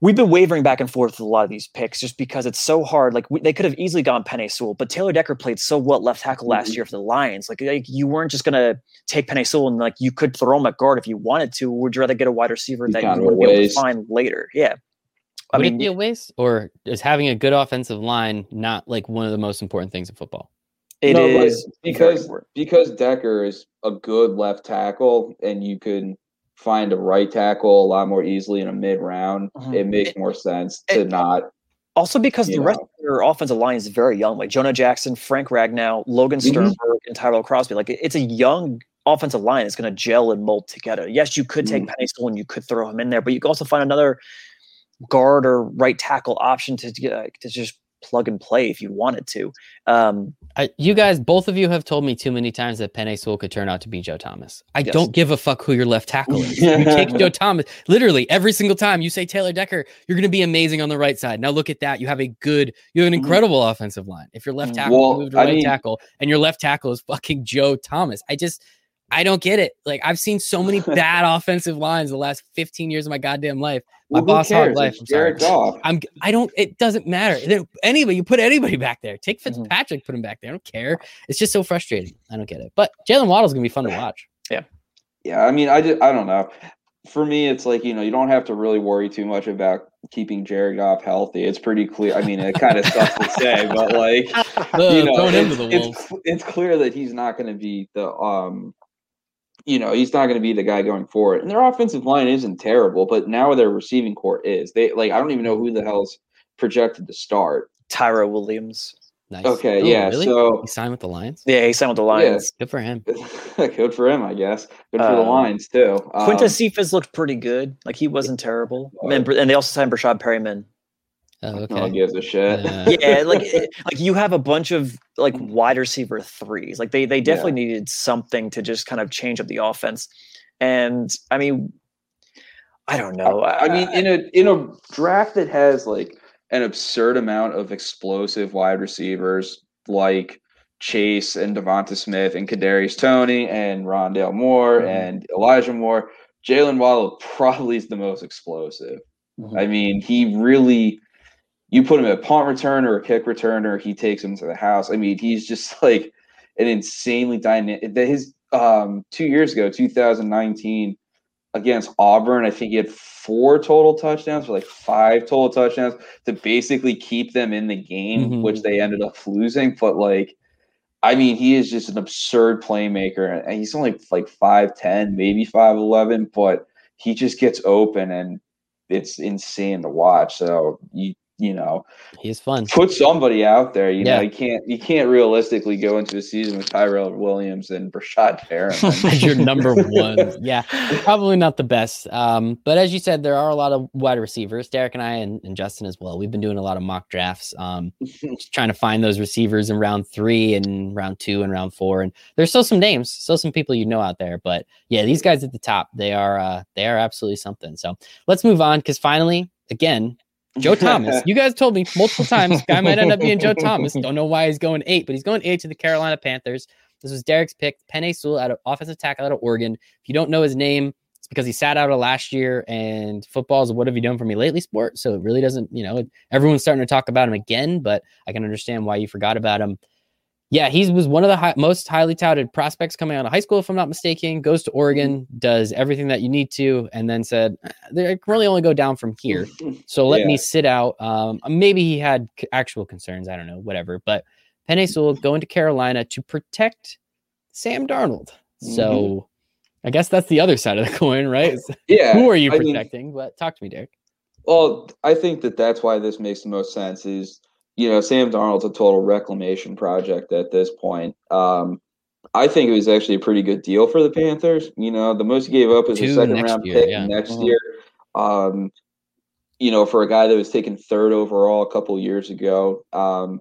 we've been wavering back and forth with a lot of these picks just because it's so hard. Like we, they could have easily gone Penei Sewell, but Taylor Decker played so well left tackle last mm-hmm. year for the Lions. Like, like you weren't just gonna take Penei Sewell and like you could throw him at guard if you wanted to. Would you rather get a wide receiver that you would be able to find later? Yeah. I would mean, it be a waste, or is having a good offensive line not like one of the most important things in football? It no, is because because Decker is a good left tackle, and you can find a right tackle a lot more easily in a mid round. Mm-hmm. It makes more sense to it, not. Also, because the know. rest of your offensive line is very young, like Jonah Jackson, Frank Ragnow, Logan mm-hmm. Stenberg, mm-hmm. and Tyrell Crosby. Like it's a young offensive line that's going to gel and mold together. Yes, you could take mm-hmm. Penei Sewell and you could throw him in there, but you could also find another guard or right tackle option to to, to just plug and play if you wanted to. Um, I, you guys, both of you have told me too many times that Penei Sewell could turn out to be Joe Thomas. I yes. don't give a fuck who your left tackle is. you take Joe Thomas. Literally every single time you say Taylor Decker, you're going to be amazing on the right side. Now look at that. You have a good, you have an mm-hmm. incredible mm-hmm. offensive line. If your left tackle well, moved to right mean, tackle and your left tackle is fucking Joe Thomas, I just I don't get it. Like I've seen so many bad offensive lines the last 15 years of my goddamn life. My well, boss hard life. I'm sorry. I'm I don't it doesn't matter. Anybody, you put anybody back there. Take mm-hmm. Fitzpatrick, mm-hmm. put him back there. I don't care. It's just so frustrating. I don't get it. But Jaylen Waddle's gonna be fun to watch. Yeah. Yeah. I mean, I just I don't know. For me, it's like, you know, you don't have to really worry too much about keeping Jared Goff healthy. It's pretty clear. I mean, it kind of sucks to say, but like, you know, it's, it's, it's clear that he's not going to be the um you know, he's not going to be the guy going forward. And their offensive line isn't terrible, but now their receiving corps is. They like I don't even know who the hell's projected to start. Tyrell Williams. Nice. Okay, oh, yeah. Really? So he signed with the Lions. Yeah, he signed with the Lions. Yeah. Good for him. good for him, I guess. Good for um, the Lions too. Um, Quintez Cephus looked pretty good. Like he wasn't terrible. And, and they also signed Breshad Perriman. Oh, okay. No one gives a shit. yeah, like like you have a bunch of like wide receiver threes. Like they they definitely yeah. needed something to just kind of change up the offense. And I mean, I don't know. I, I mean, in a in a draft that has like an absurd amount of explosive wide receivers like Chase and Devonta Smith and Kadarius Toney and Rondale Moore mm-hmm. and Elijah Moore, Jaylen Waddle probably is the most explosive. Mm-hmm. I mean, he really you put him at punt returner or a kick returner, he takes him to the house. I mean, he's just like an insanely dynamic. His um, two years ago, 2019, against Auburn, I think he had four total touchdowns or like five total touchdowns to basically keep them in the game, mm-hmm. which they ended up losing. But like, I mean, he is just an absurd playmaker, and he's only like five ten, maybe five eleven, but he just gets open, and it's insane to watch. So you you know, he's fun. Put somebody out there. You yeah. know, you can't you can't realistically go into a season with Tyrell Williams and Breshad Perriman as your number one. Yeah, probably not the best. Um, but as you said, there are a lot of wide receivers. Derek and I and, and Justin as well. We've been doing a lot of mock drafts, um, trying to find those receivers in round three and round two and round four. And there's still some names, still some people you know out there. But yeah, these guys at the top, they are uh, they are absolutely something. So let's move on because finally, again, Joe Thomas. You guys told me multiple times guy might end up being Joe Thomas. Don't know why he's going eight, but he's going eight to the Carolina Panthers. This was Derek's pick. Penei Sewell out of offensive tackle out of Oregon. If you don't know his name, it's because he sat out of last year and football is what have you done for me lately sport. So it really doesn't, you know, everyone's starting to talk about him again, but I can understand why you forgot about him yeah, he was one of the high, most highly touted prospects coming out of high school, if I'm not mistaken. Goes to Oregon, does everything that you need to, and then said, eh, "They can really only go down from here." So let yeah. me sit out. Um, maybe he had actual concerns. I don't know, whatever. But Penei Sewell going to Carolina to protect Sam Darnold. So mm-hmm. I guess that's the other side of the coin, right? Yeah. Who are you protecting? I mean, but talk to me, Derek. Well, I think that that's why this makes the most sense. Is you know, Sam Darnold's a total reclamation project at this point. Um, I think it was actually a pretty good deal for the Panthers. You know, the most he gave up was Two a second round year, pick yeah. next mm-hmm. year. Um, you know, for a guy that was taken third overall a couple years ago. Um,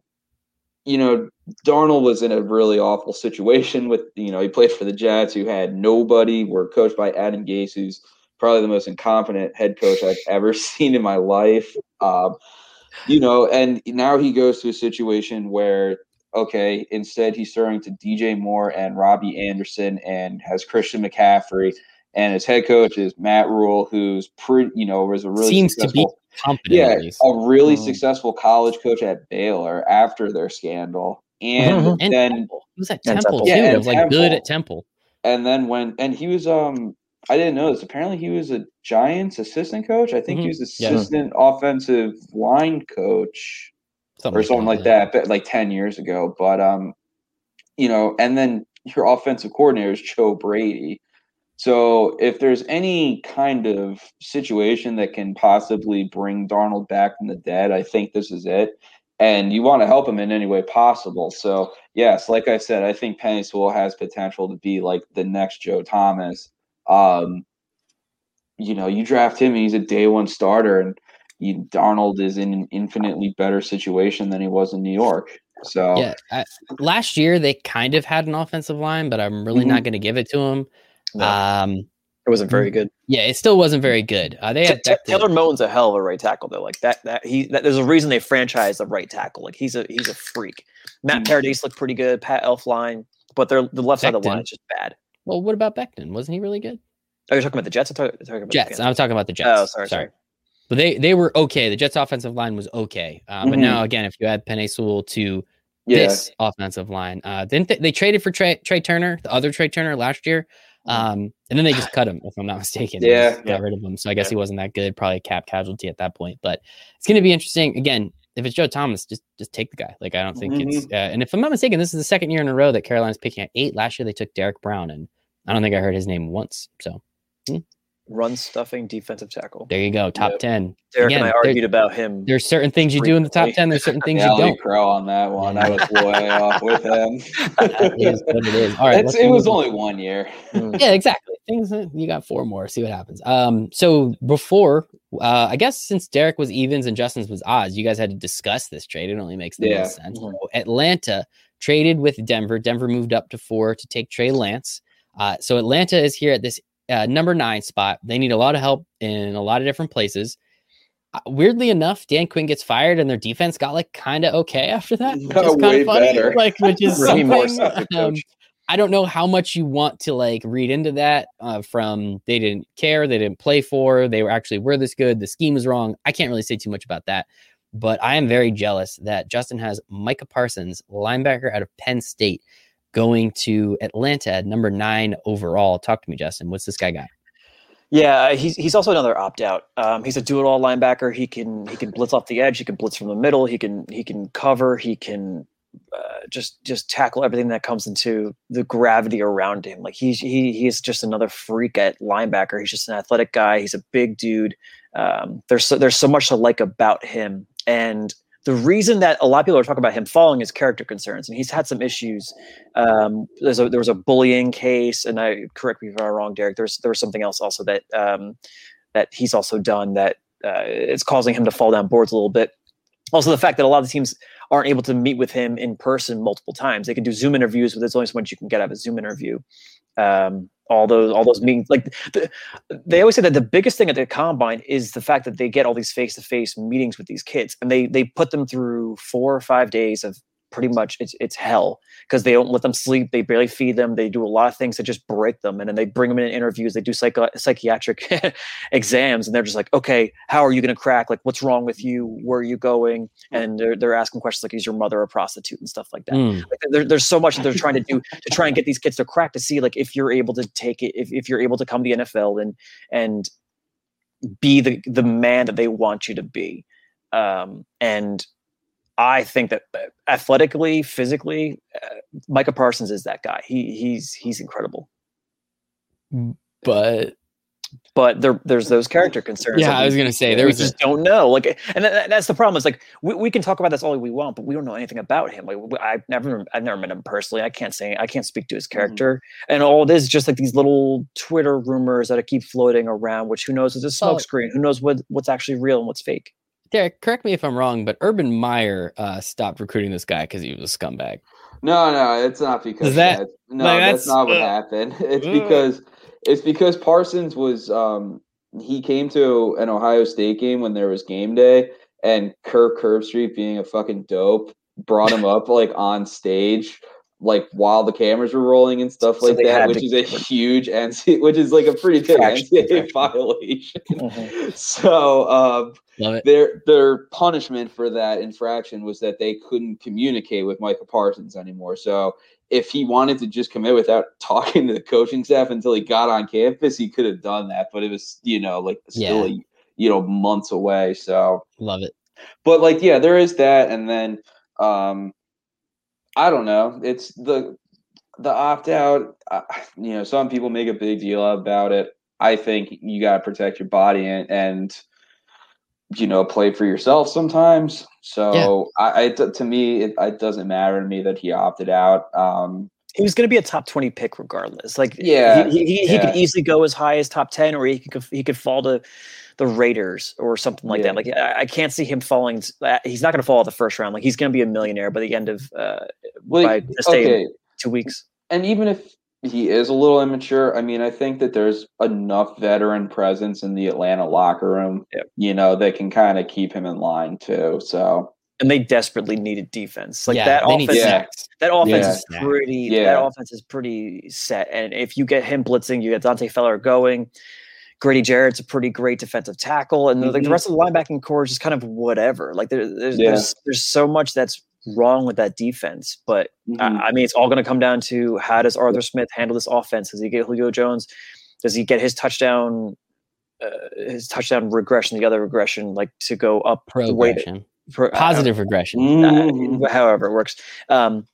you know, Darnold was in a really awful situation with, you know, he played for the Jets who had nobody, were coached by Adam Gase, who's probably the most incompetent head coach I've ever seen in my life. Um, you know, and now he goes to a situation where okay, instead he's throwing to DJ Moore and Robbie Anderson and has Christian McCaffrey. And his head coach is Matt Rhule, who's pretty, you know, was a really seems to be yeah, a really um, successful college coach at Baylor after their scandal, and, mm-hmm. and then Temple. he was at Temple, Temple. too. Yeah, was like Temple. good at Temple. And then when and he was um I didn't know this. Apparently, he was a Giants assistant coach. I think mm-hmm. he was assistant yeah. offensive line coach something or something like that, that, like ten years ago. But um, you know, and then your offensive coordinator is Joe Brady. So if there's any kind of situation that can possibly bring Darnold back from the dead, I think this is it. And you want to help him in any way possible. So yes, like I said, I think Penei Sewell has potential to be like the next Joe Thomas. Um, you know, you draft him, and he's a day one starter, and you, Darnold is in an infinitely better situation than he was in New York. So yeah, I, last year they kind of had an offensive line, but I'm really mm-hmm. not going to give it to him. No, um, it wasn't very good. Yeah, it still wasn't very good. Uh, they had T- Taylor Moton's a hell of a right tackle though. Like that, that he that, there's a reason they franchise the right tackle. Like he's a he's a freak. Matt mm-hmm. Paradis looked pretty good. Pat Elflein, but they're the left Becton. side of the line is just bad. Well, what about Becton? Wasn't he really good? Oh, you're talking about the Jets. I'm talking, talking about Jets. I'm talking about the Jets. Oh, sorry, sorry. sorry. But they they were okay. The Jets' offensive line was okay. Uh, mm-hmm. But now again, if you add Penei Sewell to yeah. this offensive line, uh, didn't they, they traded for Trey, Trai Turner, the other Trey Turner last year, mm-hmm. um, and then they just cut him. If I'm not mistaken, yeah, got yeah. rid of him. So I guess yeah. he wasn't that good. Probably a cap casualty at that point. But it's going to be interesting. Again, if it's Joe Thomas, just just take the guy. Like I don't think mm-hmm. it's. Uh, and if I'm not mistaken, this is the second year in a row that Carolina's picking at eight. Last year they took Derrick Brown, and I don't think I heard his name once. So. Hmm run stuffing defensive tackle. There you go, top yep. ten. Derek Again, and I argued about him. There's certain things you do in the top ten. There's certain things you don't. Crow on that one. I was way off with him. it is what it is. All right, it was only one year. Mm. yeah, exactly. Things you got four more. See what happens. Um, so before, uh, I guess since Derek was evens and Justin's was odds, you guys had to discuss this trade. It only makes the yeah. most sense. Mm-hmm. Atlanta traded with Denver. Denver moved up to four to take Trey Lance. Uh, so Atlanta is here at this uh, number nine spot. They need a lot of help in a lot of different places. Uh, weirdly enough, Dan Quinn gets fired, and their defense got like kind of okay after that. Which is kind of funny, better. like which is something. Um, I don't know how much you want to like read into that. Uh, from they didn't care, they didn't play for, they were actually were this good. The scheme was wrong. I can't really say too much about that, but I am very jealous that Justin has Micah Parsons, linebacker out of Penn State going to Atlanta at number nine overall. Talk to me, Justin. What's this guy got? Yeah, he's he's also another opt out. Um, he's a do it all linebacker. He can he can blitz off the edge. He can blitz from the middle. He can he can cover. He can uh, just just tackle everything that comes into the gravity around him. Like he's he he's just another freak at linebacker. He's just an athletic guy. He's a big dude. Um, there's so, there's so much to like about him, and the reason that a lot of people are talking about him falling is character concerns, and he's had some issues. Um, there's a, there was a bullying case, and I correct me if I'm wrong, Derek. There's there was something else also that um, that he's also done that uh, it's causing him to fall down boards a little bit. Also, the fact that a lot of the teams aren't able to meet with him in person multiple times. They can do Zoom interviews, but there's only so much you can get out of a Zoom interview. Um, all those all those meetings like the, they always say that the biggest thing at the combine is the fact that they get all these face-to-face meetings with these kids and they they put them through four or five days of pretty much it's it's hell because they don't let them sleep. They barely feed them. They do a lot of things to just break them, and then they bring them in interviews. They do psycho- psychiatric exams, and they're just like, okay, how are you going to crack? Like, what's wrong with you? Where are you going? And they're they're asking questions like, is your mother a prostitute and stuff like that. Mm. Like, there, there's so much that they're trying to do to try and get these kids to crack to see like if you're able to take it, if if you're able to come to the NFL and and be the the man that they want you to be. Um, and I think that uh, athletically, physically, uh, Micah Parsons is that guy. He he's he's incredible. But but there there's those character concerns. Yeah, I was gonna say there we just a- don't know. Like, and that's the problem. Is like we, we can talk about this all we want, but we don't know anything about him. Like, I've never I've never met him personally. I can't say I can't speak to his mm-hmm. character, mm-hmm. and all it is just like these little Twitter rumors that keep floating around. Which who knows is a smokescreen? Oh. Who knows what what's actually real and what's fake? Derek, correct me if I'm wrong, but Urban Meyer uh, stopped recruiting this guy because he was a scumbag. No, no, it's not because that, that. no, like, that's, that's, not what uh, happened. It's uh, because it's because Parsons was um he came to an Ohio State game when there was game day, and Kirk Herbstreit being a fucking dope brought him up like on stage like while the cameras were rolling and stuff so like that, which is a huge NCAA, which is like a pretty big NCAA violation. Mm-hmm. So um, their their punishment for that infraction was that they couldn't communicate with Michael Parsons anymore. So if he wanted to just commit without talking to the coaching staff until he got on campus, he could have done that. But it was you know like still yeah. you know months away. So love it. But like yeah, there is that, and then. um I don't know. It's the the opt out. Uh, you know, some people make a big deal about it. I think you got to protect your body and, and you know play for yourself sometimes. So yeah. I, I, to me, it, it, doesn't matter to me that he opted out. Um, he was going to be a top 20 pick regardless. Like, yeah, he, he, he yeah. could easily go as high as top 10, or he could, he could fall to the Raiders or something like yeah. that. Like I, I, can't see him falling. He's not going to fall the first round. Like he's going to be a millionaire by the end of uh, well, by this okay. two weeks. And even if he is a little immature, I mean, I think that there's enough veteran presence in the Atlanta locker room, yep. you know, that can kind of keep him in line too. So. And they desperately needed defense. Like yeah, that offense, yeah. that offense yeah. is pretty. Yeah. That offense is pretty set. And if you get him blitzing, you get Dante Fowler going Grady Jarrett's a pretty great defensive tackle, and mm-hmm. like the rest of the linebacking corps is just kind of whatever. Like there, there's, yeah. there's there's so much that's wrong with that defense. But mm-hmm. I, I, mean, it's all going to come down to how does Arthur Smith handle this offense? Does he get Julio Jones? Does he get his touchdown? Uh, his touchdown regression, the other regression, like to go up progression, pro, positive uh, regression, mm-hmm. however it works. Um,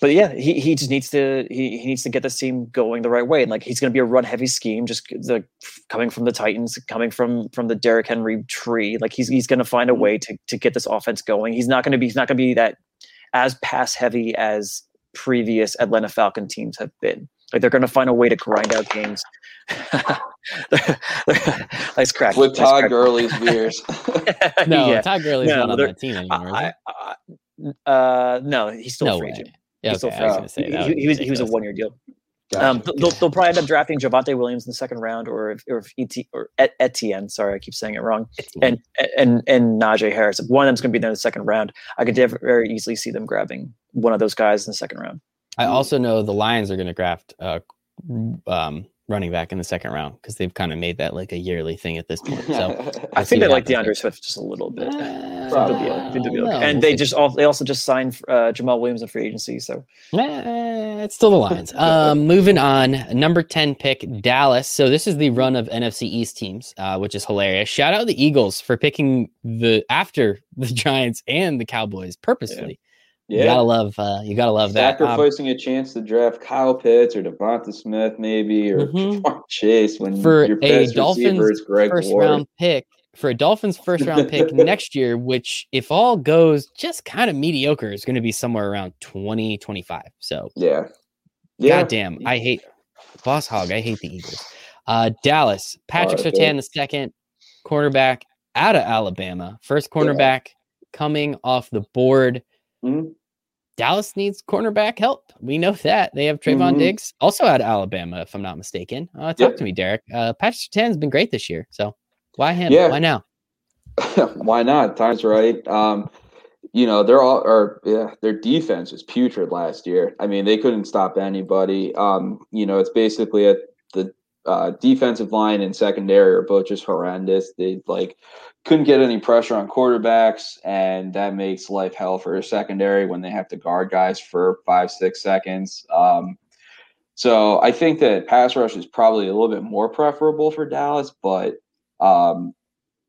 but yeah, he, he just needs to he, he needs to get this team going the right way. And like he's going to be a run heavy scheme, just the coming from the Titans, coming from from the Derrick Henry tree. Like he's he's going to find a mm-hmm. way to to get this offense going. He's not going to be he's not going to be that as pass heavy as previous Atlanta Falcon teams have been. Like they're going to find a way to grind out games. nice crack with nice Todd crack. Gurley's beers. no, yeah. Todd Gurley's no, not on that team anymore. I, I, uh, no, he's still no free agent. Yeah, okay, I was going to say. He, he was he was a one year deal. Gotcha. Um, they'll, they'll, probably end up drafting Javonte Williams in the second round, or if, or if ET or Etienne. Sorry, I keep saying it wrong. And and and Najee Harris. If one of them's going to be there in the second round, I could very easily see them grabbing one of those guys in the second round. I also know the Lions are going to draft uh, um, running back in the second round because they've kind of made that like a yearly thing at this point. So I think they like D'Andre Swift just a little bit. Uh, okay. and they just all, they also just signed uh, Jamaal Williams in free agency. So eh, it's still the Lions. um, moving on, number ten pick Dallas. So this is the run of NFC East teams, uh, which is hilarious. Shout out the Eagles for picking the after the Giants and the Cowboys purposely. Yeah. You gotta love. Uh, you gotta love that. Um, Sacrificing um, a chance to draft Kyle Pitts or Devonta Smith, maybe, or mm-hmm. Chase when for your a Dolphins first Ward. round pick. For a Dolphins first round pick next year, which if all goes just kind of mediocre, is going to be somewhere around 20, 25. So yeah, yeah. Goddamn, I hate Boss Hog. I hate the Eagles. Uh, Dallas, Patrick oh, Surtain the second, quarterback out of Alabama, first cornerback yeah. coming off the board. Mm-hmm. Dallas needs cornerback help. We know that they have Trevon mm-hmm. Diggs, also out of Alabama, if I'm not mistaken. Uh, talk yep. to me, Derek. Uh, Patrick Surtain has been great this year, so why him? Yeah. Why now? why not? Time's right. Um, you know, they're all or yeah, their defense was putrid last year. I mean, they couldn't stop anybody. Um, you know, it's basically a, the uh, defensive line and secondary are both just horrendous. They like couldn't get any pressure on quarterbacks, and that makes life hell for a secondary when they have to guard guys for five, six seconds. Um, so I think that pass rush is probably a little bit more preferable for Dallas, but um,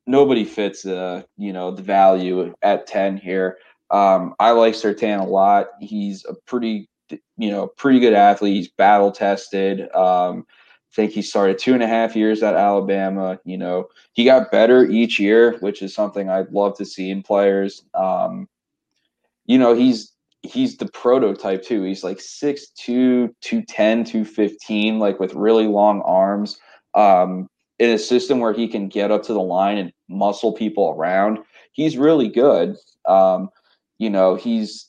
nobody fits uh, you know the value at 10 here. Um, I like Surtain a lot. He's a pretty you know pretty good athlete. He's battle tested. Um, think he started two and a half years at Alabama. You know, he got better each year, which is something I'd love to see in players. Um, you know, he's he's the prototype too. He's like 6'2, 210, 215, like with really long arms. Um, in a system where he can get up to the line and muscle people around, he's really good. Um, you know, he's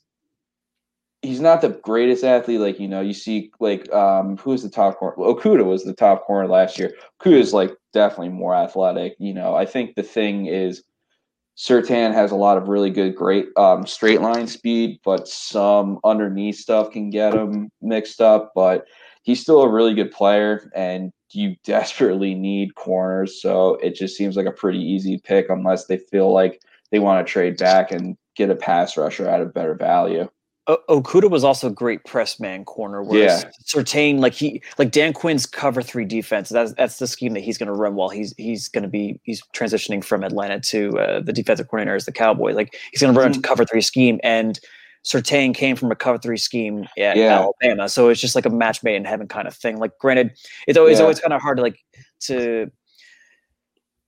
he's not the greatest athlete. Like you know, you see like um, who's the top corner? Okudah was the top corner last year. Okudah is like definitely more athletic. You know, I think the thing is. Surtain has a lot of really good, great um, straight line speed, but some underneath stuff can get him mixed up. But he's still a really good player, and you desperately need corners. So it just seems like a pretty easy pick unless they feel like they want to trade back and get a pass rusher at a better value. Okudah was also a great press man corner. Whereas yeah. Surtain, like he, like Dan Quinn's cover three defense. That's that's the scheme that he's going to run while he's he's going to be he's transitioning from Atlanta to uh, the defensive coordinator as the Cowboys. Like he's going to run mm-hmm. cover three scheme, and Surtain came from a cover three scheme at yeah. Alabama, so it's just like a match made in heaven kind of thing. Like, granted, it's always yeah. always kind of hard to like to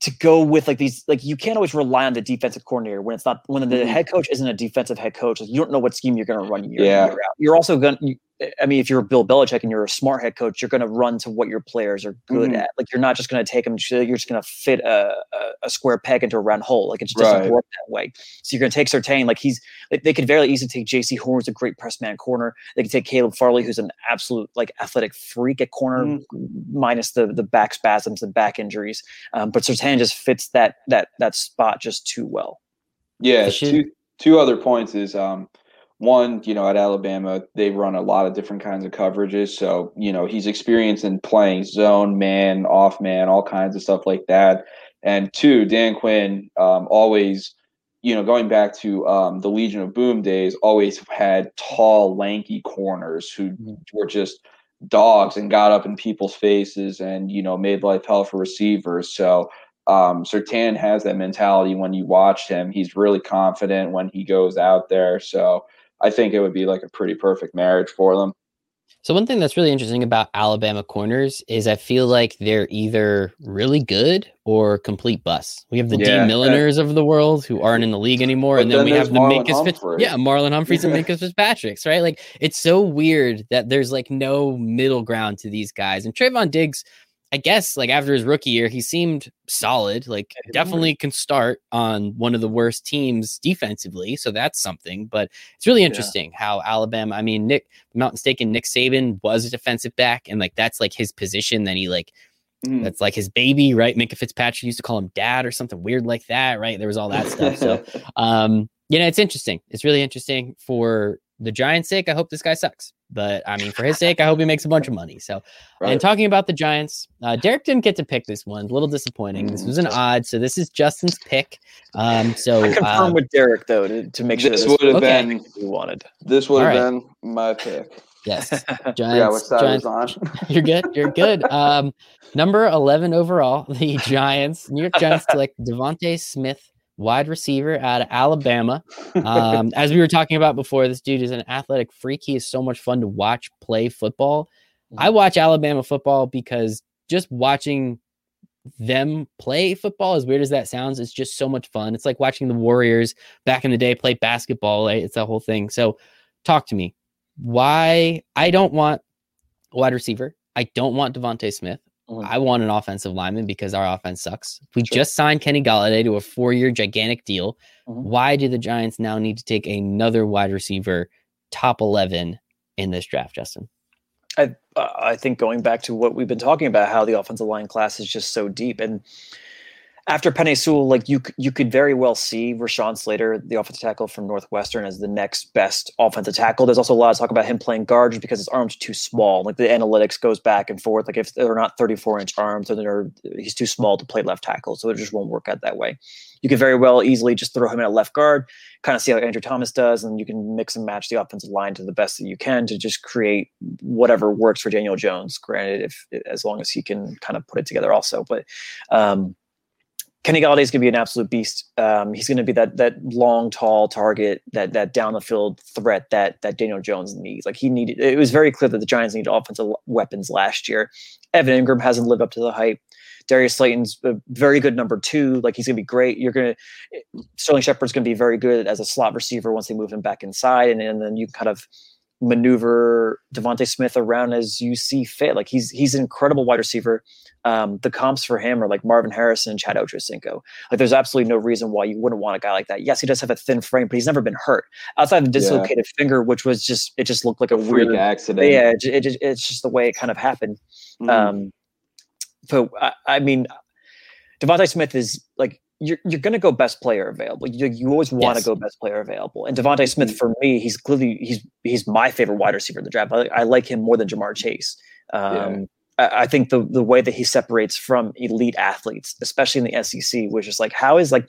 to go with like these like you can't always rely on the defensive coordinator when it's not when the mm-hmm. head coach isn't a defensive head coach. Like, you don't know what scheme you're going to run year, yeah. year out. You're also going to I mean, if you're Bill Belichick and you're a smart head coach, you're going to run to what your players are good mm-hmm. at. Like you're not just going to take them. You're just going to fit a, a, a, square peg into a round hole. Like it just doesn't right. work that way. So you're going to take Surtain. Like he's like they could very easily take Jaycee Horn, who's a great press man corner. They could take Caleb Farley, who's an absolute like athletic freak at corner, mm-hmm. minus the the back spasms and back injuries. Um, but Surtain just fits that that that spot just too well. Yeah. Two two other points is um one, you know, at Alabama, they run a lot of different kinds of coverages. So, you know, he's experienced in playing zone, man, off man, all kinds of stuff like that. And two, Dan Quinn um, always, you know, going back to um, the Legion of Boom days, always had tall, lanky corners who mm-hmm. were just dogs and got up in people's faces and, you know, made life hell for receivers. So, um, Surtain has that mentality when you watch him. He's really confident when he goes out there. So, I think it would be like a pretty perfect marriage for them. So one thing that's really interesting about Alabama corners is I feel like they're either really good or complete busts. We have the yeah, Dee Milliners of the world who aren't in the league anymore, and then, then we have the Minkah Fitz, yeah, Marlon Humphreys and Minkah Fitzpatrick's, right? Like it's so weird that there's like no middle ground to these guys. And Trevon Diggs, I guess like after his rookie year, he seemed solid. Like definitely can start on one of the worst teams defensively, so that's something. But it's really interesting yeah. how Alabama. I mean, Nick, I'm not mistaken, Nick Saban was a defensive back, and like that's like his position. Then he like mm. that's like his baby, right? Minkah Fitzpatrick used to call him dad or something weird like that, right? There was all that stuff. So, um, you know, it's interesting. It's really interesting for the Giants' sake. I hope this guy sucks. But I mean, for his sake, I hope he makes a bunch of money. So, right. and talking about the Giants, uh, Derek didn't get to pick this one. A little disappointing. This was an mm. odd. So this is Justin's pick. Um, so I confirm uh, with Derek though to, to make sure this, this would have okay. been we wanted. This would have right. been my pick. Yes, Giants. yeah, Giants, on? you're good. You're good. Um, number eleven overall, the Giants, New York Giants select DeVonta Smith wide receiver out of Alabama. Um, as we were talking about before, this dude is an athletic freak. He is so much fun to watch play football. I mm-hmm. watch Alabama football because just watching them play football, as weird as that sounds, is just so much fun. It's like watching the Warriors back in the day play basketball. It's a whole thing. So, talk to me. Why I don't want wide receiver. I don't want Devonte Smith. Mm-hmm. I want an offensive lineman because our offense sucks. We sure. just signed Kenny Golladay to a four-year gigantic deal. Mm-hmm. Why do the Giants now need to take another wide receiver, top eleven in this draft, Justin? I I think going back to what we've been talking about, how the offensive line class is just so deep, and after Penei Sewell, like you you could very well see Rashawn Slater, the offensive tackle from Northwestern, as the next best offensive tackle. There's also a lot of talk about him playing guard because his arms too small. Like the analytics goes back and forth. Like if they're not 34 inch arms, then they're he's too small to play left tackle, so it just won't work out that way. You could very well easily just throw him in at left guard, kind of see how Andrew Thomas does, and you can mix and match the offensive line to the best that you can to just create whatever works for Daniel Jones. Granted, if as long as he can kind of put it together, also, but. Um, Kenny Golladay is going to be an absolute beast. Um, he's going to be that that long, tall target, that that down the field threat that that Daniel Jones needs. Like he needed. It was very clear that the Giants needed offensive weapons last year. Evan Engram hasn't lived up to the hype. Darius Slayton's a very good number two. Like he's going to be great. You're going to Sterling Shepard's going to be very good as a slot receiver once they move him back inside, and, and then you kind of maneuver Devonte Smith around as you see fit. Like he's he's an incredible wide receiver. Um, the comps for him are like Marvin Harrison and Chad Ochocinco. Like there's absolutely no reason why you wouldn't want a guy like that. Yes, he does have a thin frame, but he's never been hurt outside of the dislocated yeah. finger, which was just it just looked like a, a weird accident. Yeah, it, it, it's just the way it kind of happened. Mm. Um, so I, I mean, Devonte Smith is like you're you're going to go best player available. You, you always want yes. to go best player available. And DeVonta Smith mm-hmm. for me, he's clearly he's he's my favorite wide receiver in the draft. I, I like him more than Ja'Marr Chase. Um, yeah. I, I, think the the way that he separates from elite athletes, especially in the SEC, which is like how is like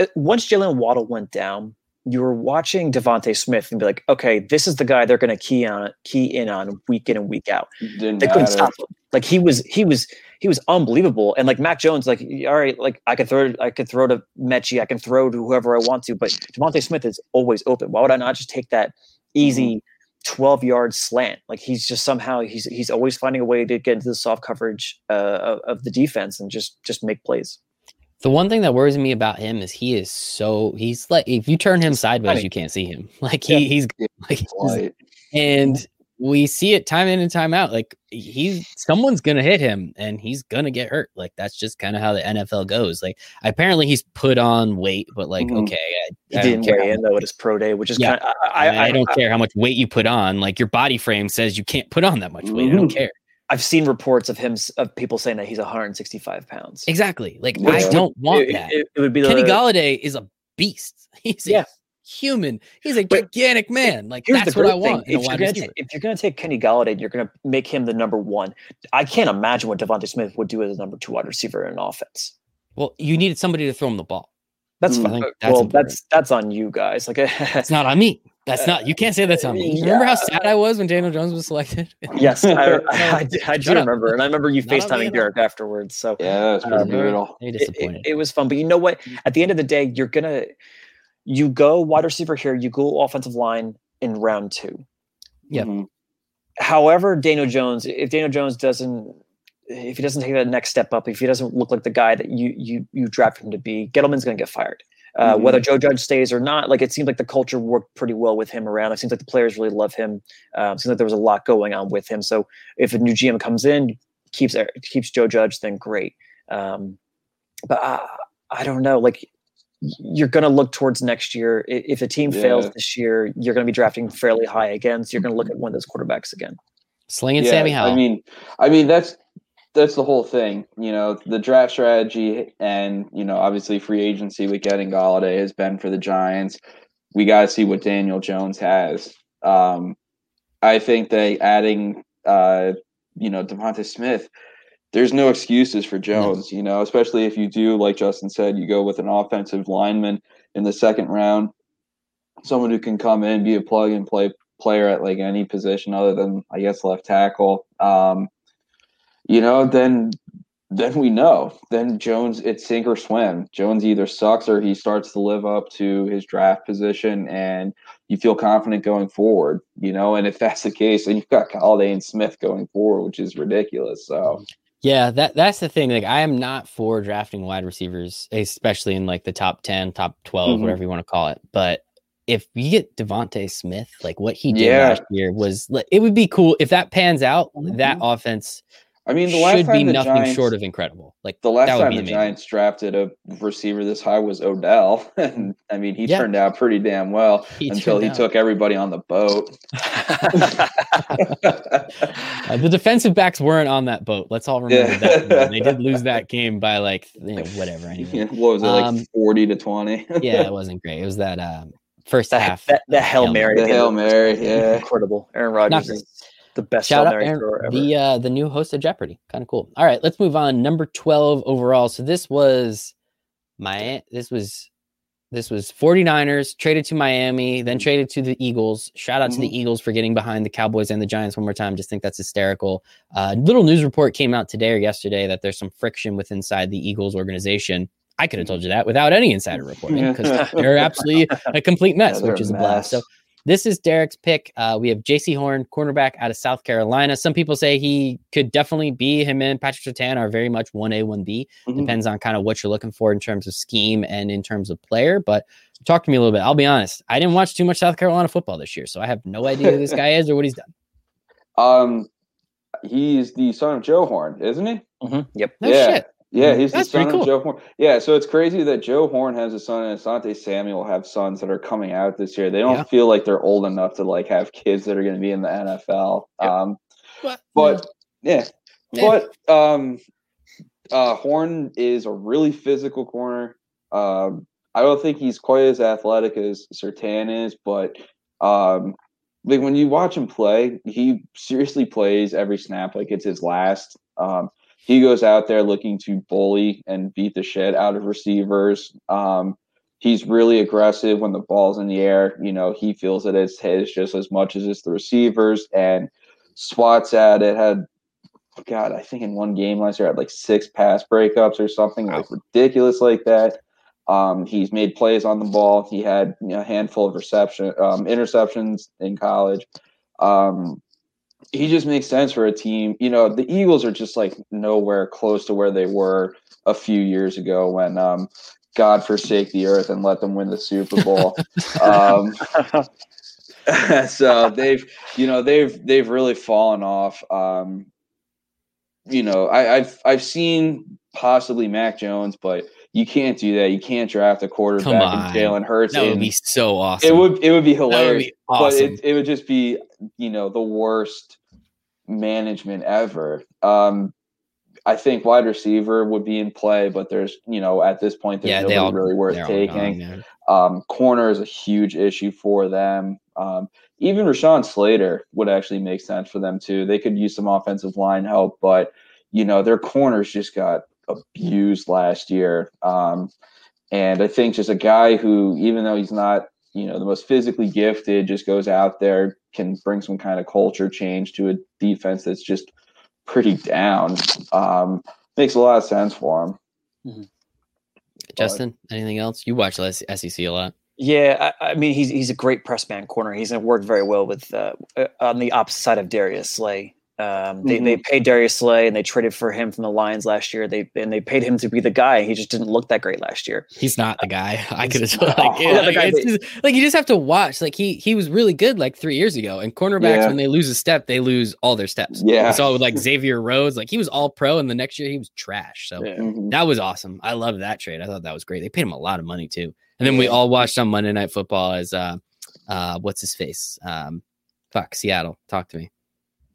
uh, once Jaylen Waddle went down, you were watching DeVonta Smith and be like, okay, this is the guy they're going to key on, key in on week in and week out. Didn't they couldn't matter. stop him. Like he was, he was, he was unbelievable. And like Mac Jones, like all right, like I could throw, I could throw to Metchie, I can throw to whoever I want to, but DeVonta Smith is always open. Why would I not just take that easy? Mm-hmm. 12 yard slant like he's just somehow he's he's always finding a way to get into the soft coverage uh, of, of the defense and just just make plays the one thing that worries me about him is he is so he's like if you turn him sideways, you can't see him. Like he yeah. he's like he's, and we see it time in and time out. Like he's someone's gonna hit him and he's gonna get hurt. Like that's just kind of how the NFL goes. Like apparently he's put on weight, but like mm-hmm. okay, I, he I didn't weigh in though at his pro day, which is yeah. Kind I, I, I, don't care how much weight you put on. Like your body frame says you can't put on that much weight. Mm-hmm. I don't mm-hmm. care. I've seen reports of him of people saying that he's 165 pounds. Exactly. Like yeah. I don't want it, that. It, it, would be Kenny the, Golladay is a beast. He's yeah. A human. He's a gigantic man. Like that's what I want. If you're, gonna take, if you're gonna take Kenny Golladay, you're gonna make him the number one. I can't imagine what DeVonta Smith would do as a number two wide receiver in an offense. Well, you needed somebody to throw him the ball. That's fine. That's well, important. that's that's on you guys. Like it's not on me. That's not. You can't say that's on me. Yeah. Remember how sad I was when Daniel Jones was selected? yes, I, I, I do remember, and I remember you FaceTiming Derek afterwards. So yeah, it was pretty um, brutal. It, it, it, was fun, but you know what? At the end of the day, you're gonna you go wide receiver here, you go offensive line in round two. Yeah. Mm-hmm. However, Daniel Jones, if Daniel Jones doesn't if he doesn't take that next step up, if he doesn't look like the guy that you you you draft him to be, Gettleman's going to get fired. Uh, mm-hmm. Whether Joe Judge stays or not, like it seems like the culture worked pretty well with him around. It seems like the players really love him. Um, seems like there was a lot going on with him. So if a new GM comes in, keeps keeps Joe Judge, then great. Um, but I, I don't know. Like you're going to look towards next year. If a team yeah. fails this year, you're going to be drafting fairly high again. So you're going to look at one of those quarterbacks again. Slinging yeah, Sammy Howell. I mean, I mean that's that's the whole thing. You know, the draft strategy and, you know, obviously free agency with getting Golladay has been for the Giants. We got to see what Daniel Jones has. Um, I think they adding, uh, you know, DeVonta Smith, there's no excuses for Jones, you know, especially if you do, like Justin said, you go with an offensive lineman in the second round, someone who can come in, be a plug and play player at like any position other than, I guess, left tackle. Um, you know, then then we know. Then Jones, it's sink or swim. Jones either sucks or he starts to live up to his draft position, and you feel confident going forward. You know, and if that's the case, then you've got Golladay and Smith going forward, which is ridiculous. So. Yeah, that that's the thing. Like, I am not for drafting wide receivers, especially in like the top ten, top 12 mm-hmm. whatever you want to call it. But if you get Devonte Smith, like what he did yeah. last year was, it would be cool if that pans out. Mm-hmm. That offense I mean, the last should be nothing Giants, short of incredible. Like the last time the amazing. Giants drafted a receiver this high was Odell, and I mean, he yeah. turned out pretty damn well he until he out. took everybody on the boat. uh, the defensive backs weren't on that boat. Let's all remember yeah. that. They did lose that game by like you know, whatever. Anyway, yeah, what was it like um, forty to twenty? yeah, it wasn't great. It was that um, first that, half. That, that hail mary. The hail mary. Yeah, incredible. Aaron Rodgers the best Shout out Aaron, the uh, the new host of Jeopardy. Kind of cool. All right, let's move on. Number twelve overall. So this was my this was this was 49ers traded to Miami, then traded to the Eagles. Shout out mm-hmm. to the mm-hmm. Eagles for getting behind the Cowboys and the Giants one more time. Just think that's hysterical. Uh, little news report came out today or yesterday that there's some friction with inside the Eagles organization. I could have told you that without any insider reporting because they're absolutely a complete mess, yeah, which is a blast. So this is Derek's pick. Uh, we have Jaycee Horn, cornerback out of South Carolina. Some people say he could definitely be him and Patrick Surtain are very much 1A, 1B. Mm-hmm. Depends on kind of what you're looking for in terms of scheme and in terms of player. But talk to me a little bit. I'll be honest. I didn't watch too much South Carolina football this year, so I have no idea who this guy is or what he's done. Um, he's the son of Joe Horn, isn't he? Mm-hmm. Yep. No yeah. Shit. Yeah, he's That's the son cool. of Joe Horn. Yeah, so it's crazy that Joe Horn has a son and Asante Samuel have sons that are coming out this year. They don't yeah. feel like they're old enough to like have kids that are going to be in the NFL. Yep. Um, but, but yeah. yeah. but um, uh, Horn is a really physical corner. Um, I don't think he's quite as athletic as Surtain is, but um, like when you watch him play, he seriously plays every snap like it's his last. Um, he goes out there looking to bully and beat the shit out of receivers. Um, he's really aggressive when the ball's in the air. You know, he feels that it's his just as much as it's the receivers and swats at it. Had God, I think in one game last year, had like six pass breakups or something wow. like ridiculous like that. Um, he's made plays on the ball. He had you know, a handful of reception um, interceptions in college. Um, he just makes sense for a team. You know, the Eagles are just like nowhere close to where they were a few years ago when um, God forsake the earth and let them win the Super Bowl. um, so they've, you know, they've they've really fallen off. Um, you know, I, I've I've seen possibly Mac Jones, but you can't do that. You can't draft a quarterback in Jalen Hurts. That would be so awesome. It would it would be hilarious. Would be awesome. But it, it would just be, you know, the worst management ever. Um, I think wide receiver would be in play, but there's, you know, at this point, there's yeah, nobody all, really worth taking. Gone, um, corner is a huge issue for them. Um, even Rashawn Slater would actually make sense for them too. They could use some offensive line help, but you know their corners just got abused last year. Um, and I think just a guy who, even though he's not you know the most physically gifted just goes out there can bring some kind of culture change to a defense that's just pretty down um, makes a lot of sense for him. Mm-hmm. justin but, anything else? You watch sec a lot. Yeah I, I, mean he's he's a great press man corner. He's worked very well with uh, uh, on the opposite side of darius slay um, they, mm-hmm. they paid Darius Slay and they traded for him from the Lions last year. They and they paid him to be the guy. He just didn't look that great last year. He's not the guy. I could have like, yeah, like, just, like you just have to watch. Like he he was really good like three years ago. And cornerbacks yeah. when they lose a step, they lose all their steps. Yeah. We saw with like Xavier Rhodes, like he was all pro, and the next year he was trash. So yeah. Mm-hmm. that was awesome. I loved that trade. I thought that was great. They paid him a lot of money too. And then yeah. we all watched on Monday Night Football as uh uh what's his face um fuck Seattle. Talk to me.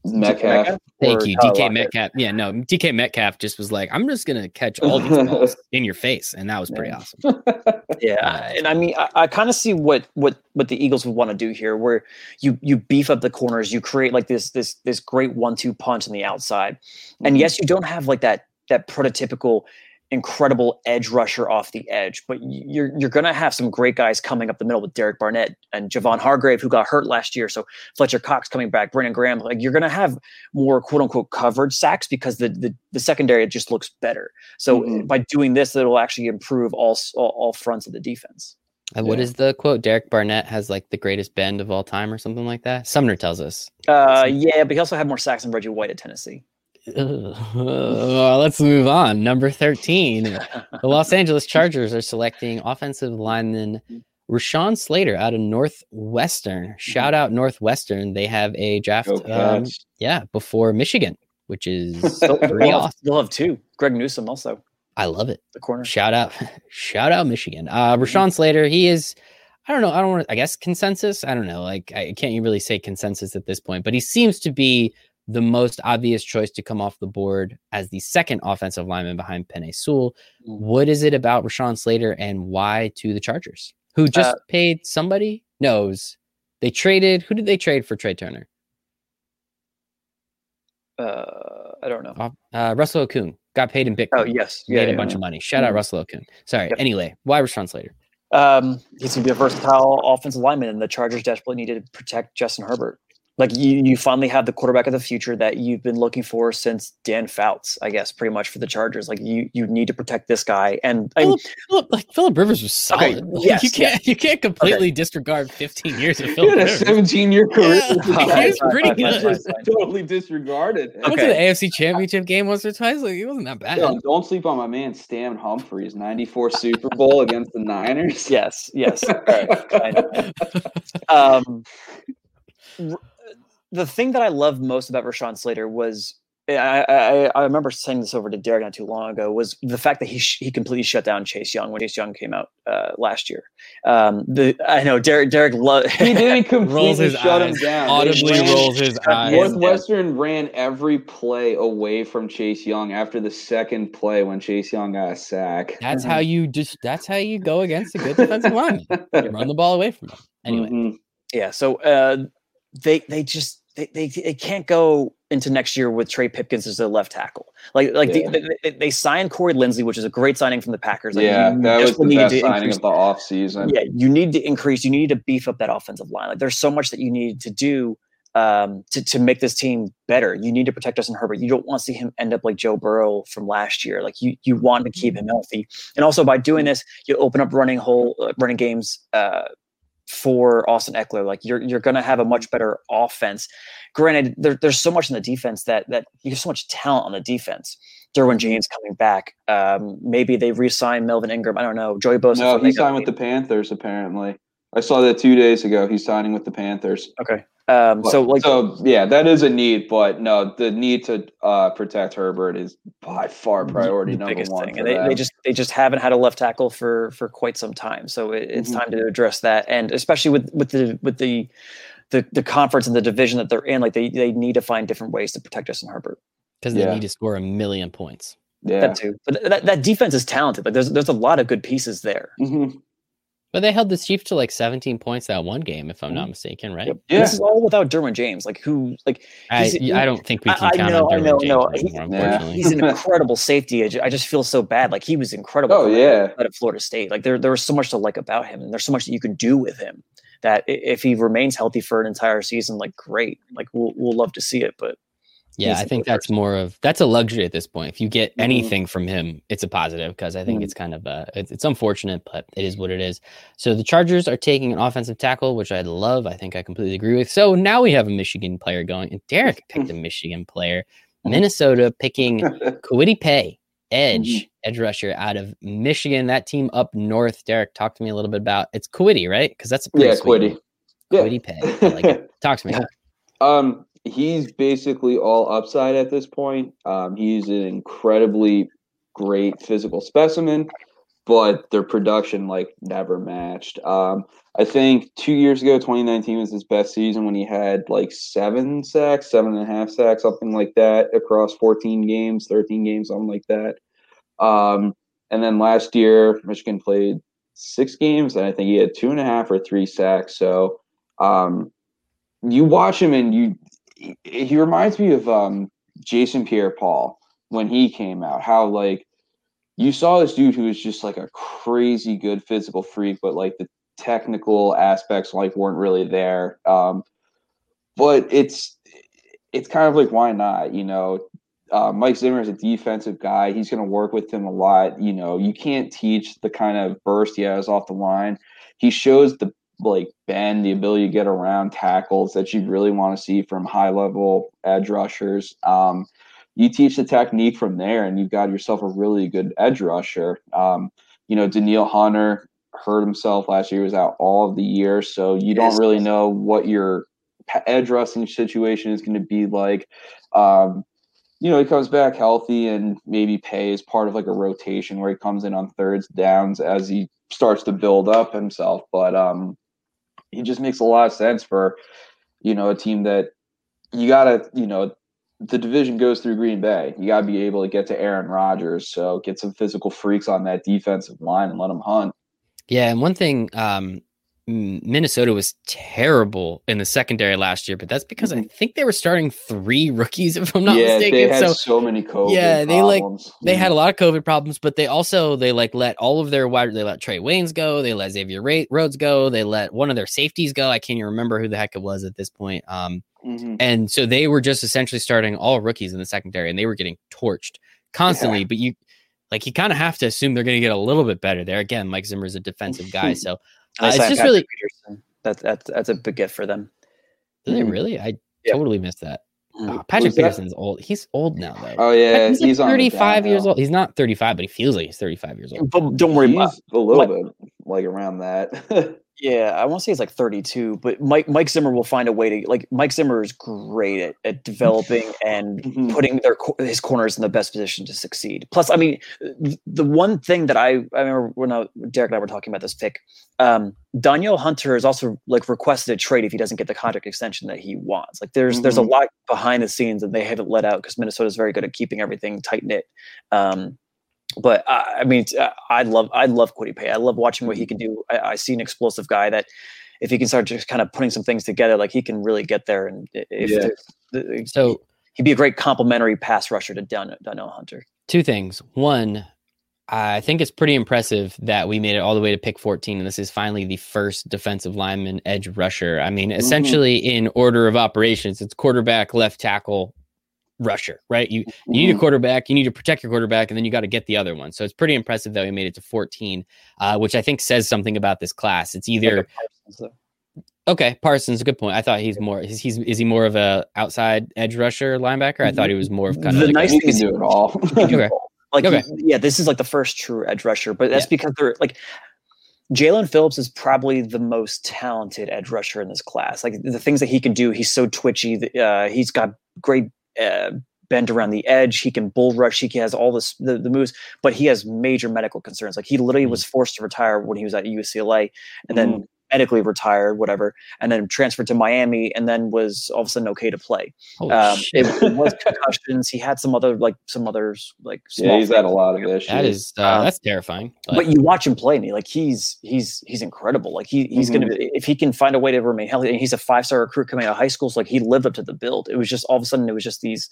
Metcalf. Thank you, DK Metcalf. Yeah, no, DK Metcalf just was like, I'm just gonna catch all these balls in your face, and that was pretty awesome. yeah, and I mean, I, I kind of see what what what the Eagles would want to do here, where you you beef up the corners, you create like this this this great one two punch on the outside, and mm-hmm. yes, you don't have like that that prototypical incredible edge rusher off the edge, but you're you're going to have some great guys coming up the middle with Derek Barnett and Javon Hargrave, who got hurt last year. So Fletcher Cox coming back, Brandon Graham. Like you're going to have more quote unquote covered sacks because the the, the secondary just looks better. So mm-hmm. by doing this, it'll actually improve all all, all fronts of the defense. Uh, what yeah. is the quote? Derek Barnett has like the greatest bend of all time, or something like that. Sumner tells us. Uh, yeah, but he also had more sacks than Reggie White at Tennessee. Uh, let's move on. Number 13. the Los Angeles Chargers are selecting offensive lineman Rashawn Slater out of Northwestern. Shout out Northwestern. They have a draft, um, yeah, before Michigan, which is pretty awesome. They'll have two. Greg Newsom also. I love it. The corner. Shout out, shout out Michigan. Uh, Rashawn Slater. He is. I don't know. I don't want. I guess consensus. I don't know. Like, I can't you really say consensus at this point, but he seems to be the most obvious choice to come off the board as the second offensive lineman behind Penei Sewell. Mm. What is it about Rashawn Slater and why to the Chargers, who just uh, paid somebody knows they traded? Who did they trade for Trai Turner? Uh, I don't know. Uh, Russell Okung got paid in Bitcoin. Oh yes, yeah, made yeah, a bunch yeah. of money. Shout out mm-hmm. Russell Okung. Sorry. Yep. Anyway, why Rashawn Slater? Um, he's gonna be a versatile offensive lineman, and the Chargers desperately needed to protect Justin Herbert like you, you finally have the quarterback of the future that you've been looking for since Dan Fouts, I guess, pretty much for the Chargers. Like you, you need to protect this guy. And Philip, Philip, like Philip Rivers was solid. Okay, yes, you can't, you can't completely okay. disregard 15 years of Philip Rivers. 17 year career. Yeah, he was pretty good. totally disregarded. Okay. Went to the AFC Championship game once or twice. Like he wasn't that bad. Yo, don't sleep on my man Stan Humphries, 94 Super Bowl against the Niners. Yes, yes. um, the thing that I love most about Rashawn Slater was I, I, I remember saying this over to Derek not too long ago was the fact that he sh- he completely shut down Chase Young when Chase Young came out uh, last year. Um, the I know Derek Derek lo- he didn't completely shut eyes. him down. Audibly ran, rolls his eyes. Northwestern ran every play away from Chase Young after the second play when Chase Young got a sack. That's how you just that's how you go against a good defensive lineman. You run the ball away from him. Anyway, mm-hmm. yeah. So uh, they they just they, they, they can't go into next year with Trey Pipkins as their left tackle. Like like yeah. they, they, they, signed Corey Linsley, which is a great signing from the Packers. Like yeah, that was the best signing increase, of the offseason. Yeah, you need to increase. You need to beef up that offensive line. Like there's so much that you need to do um, to to make this team better. You need to protect Justin Herbert. You don't want to see him end up like Joe Burrow from last year. Like you you want to keep him healthy. And also by doing this, you open up running whole uh, running games. Uh, for Austin Ekeler. Like you're you're going to have a much better offense. Granted, there, there's so much in the defense that that you have so much talent on the defense. Derwin James coming back. Um, maybe they re-sign Melvin Ingram. I don't know. Joey Bosa. No, he signed with the Panthers. Apparently, I saw that two days ago. He's signing with the Panthers. Okay. Um, so like, so yeah, that is a need, but no, the need to uh, protect Herbert is by far priority number one. Thing. And they, they, just they just haven't had a left tackle for for quite some time, so it, it's mm-hmm. time to address that, and especially with with the with the the the conference and the division that they're in, like they they need to find different ways to protect Justin Herbert because they yeah. need to score a million points. Yeah, that too. But that, that defense is talented. Like there's there's a lot of good pieces there. Mm-hmm. But they held the Chiefs to like 17 points that one game, if I'm not mm-hmm. mistaken, right? Yeah. This is all without Derwin James, like who, like I, he, I don't think we can I, count I know, on Derwin I know, James no. Anymore, he, he's an incredible safety. I just feel so bad. Like he was incredible. Oh yeah, at Florida State, like there there was so much to like about him, and there's so much that you can do with him. That if he remains healthy for an entire season, like great, like we'll we'll love to see it. But yeah, I think that's more of that's a luxury at this point. If you get mm-hmm. anything from him, it's a positive because I think mm-hmm. it's kind of uh, it's, it's, unfortunate, but it is what it is. So the Chargers are taking an offensive tackle, which I love. I think I completely agree with. So now we have a Michigan player going, and Derek picked a Michigan player. Mm-hmm. Minnesota picking Kwity Paye, edge mm-hmm. edge rusher out of Michigan. That team up north. Derek, talk to me a little bit about it's Kwity, right? Because that's a yeah, Kwity. Kwity Paye. Like talk to me. Um, he's basically all upside at this point. Um, he's an incredibly great physical specimen, but their production like never matched. Um, I think two years ago, 2019 was his best season when he had like seven sacks, seven and a half sacks, something like that across 14 games, 13 games, something like that. Um, and then last year, Michigan played six games, and I think he had two and a half or three sacks. So um, you watch him and you he reminds me of um, Jason Pierre-Paul when he came out. How like you saw this dude who was just like a crazy good physical freak, but like the technical aspects like weren't really there. Um, but it's it's kind of like why not? You know, uh, Mike Zimmer is a defensive guy. He's going to work with him a lot. You know, you can't teach the kind of burst he has off the line. He shows the like bend, the ability to get around tackles that you really want to see from high level edge rushers. Um, you teach the technique from there, and you've got yourself a really good edge rusher. Um, you know, Danielle Hunter hurt himself last year; he was out all of the year, so you don't really know what your edge rushing situation is going to be like. Um, you know, he comes back healthy and maybe Paye's part of like a rotation where he comes in on thirds downs as he starts to build up himself. But um, he just makes a lot of sense for you know a team that you gotta you know the division goes through Green Bay. You gotta be able to get to Aaron Rodgers. So get some physical freaks on that defensive line and let them hunt. Yeah, and one thing um, Minnesota was terrible in the secondary last year, but that's because mm-hmm. I think they were starting three rookies, if I'm not yeah, mistaken. They had so, so many COVID. Yeah, they problems. like they mm-hmm. had a lot of COVID problems, but they also they like let all of their wide they let Trey Waynes go, they let Xavier Rhodes go, they let one of their safeties go. I can't even remember who the heck it was at this point. Um, mm-hmm. and so they were just essentially starting all rookies in the secondary, and they were getting torched constantly. Yeah. But you like you kind of have to assume they're going to get a little bit better there. Again, Mike Zimmer is a defensive guy, so uh, it's just really that's that's that's a big gift for them. Did they mm-hmm. really? I yep. totally missed that. Oh, Patrick Peterson's old. He's old now, though. Oh yeah, he's, he's like 35 years old. He's not 35, but he feels like he's 35 years old. But don't worry, he's a little bit like around that. Yeah, I want to say it's like 32, but Mike Mike Zimmer will find a way to like Mike Zimmer is great at, at developing and mm-hmm. putting their his corners in the best position to succeed. Plus, I mean, the one thing that I I remember when I, Derek and I were talking about this pick, um, Danielle Hunter has also like requested a trade if he doesn't get the contract extension that he wants. Like there's mm-hmm. there's a mm-hmm. lot behind the scenes that they haven't let out because Minnesota is very good at keeping everything tight knit. Um, but uh, I mean, uh, I love I love Kwity Paye. I love watching what he can do. I, I, see an explosive guy that if he can start just kind of putting some things together, like he can really get there. And if yeah. so, he'd be a great complementary pass rusher to Danielle Hunter. Two things. One, I think it's pretty impressive that we made it all the way to pick 14, and this is finally the first defensive lineman edge rusher. I mean, mm-hmm. essentially mm-hmm. in order of operations, it's quarterback, left tackle, rusher, right? You you need a mm-hmm. quarterback, you need to protect your quarterback, and then you got to get the other one. So it's pretty impressive that we made it to 14, uh, which I think says something about this class. It's either okay, Parsons, a good point. I thought he's more he's, he's is he more of a outside edge rusher linebacker? I thought he was more of kind of the like nice thing is do it all. okay. Like okay. yeah, this is like the first true edge rusher, but that's yeah. because they're like Jaelan Phillips is probably the most talented edge rusher in this class. Like the things that he can do, he's so twitchy. Uh, he's got great uh, bend around the edge. He can bull rush. He has all this the, the moves, but he has major medical concerns. Like he literally mm-hmm. was forced to retire when he was at UCLA, and mm-hmm. then medically retired, whatever, and then transferred to Miami, and then was all of a sudden okay to play. Um, it, it, was concussions. He had some other like some others like yeah, he's had a lot of issues. That is uh, um, that's terrifying. But. but. you watch him play, and he like he's he's he's incredible. Like he he's mm-hmm. gonna be, if he can find a way to remain healthy. And he's a five star recruit coming out of high school, so like he lived up to the build. It was just all of a sudden it was just these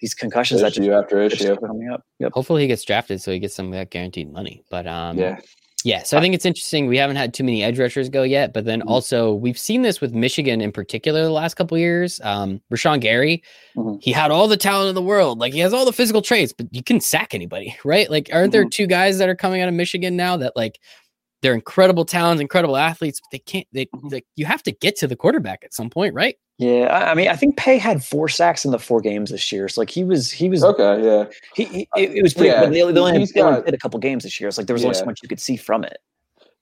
these concussions issue that just, after issue coming up. Yep. Hopefully he gets drafted so he gets some of that guaranteed money. But um, yeah, yeah, so I think it's interesting. We haven't had too many edge rushers go yet, but then mm-hmm. also we've seen this with Michigan in particular the last couple years. Um, Rashan Gary, mm-hmm. he had all the talent in the world, like he has all the physical traits, but you can sack anybody, right? Like, aren't mm-hmm. there two guys that are coming out of Michigan now that like they're incredible talents, incredible athletes, but they can't. They mm-hmm. like you have to get to the quarterback at some point, right? Yeah, I mean, I think Paye had four sacks in the four games this year. So like he was, he was okay. Yeah, he, he it, it was pretty. Yeah, they, they only, they only did a couple games this year. It's like there was yeah. only so much you could see from it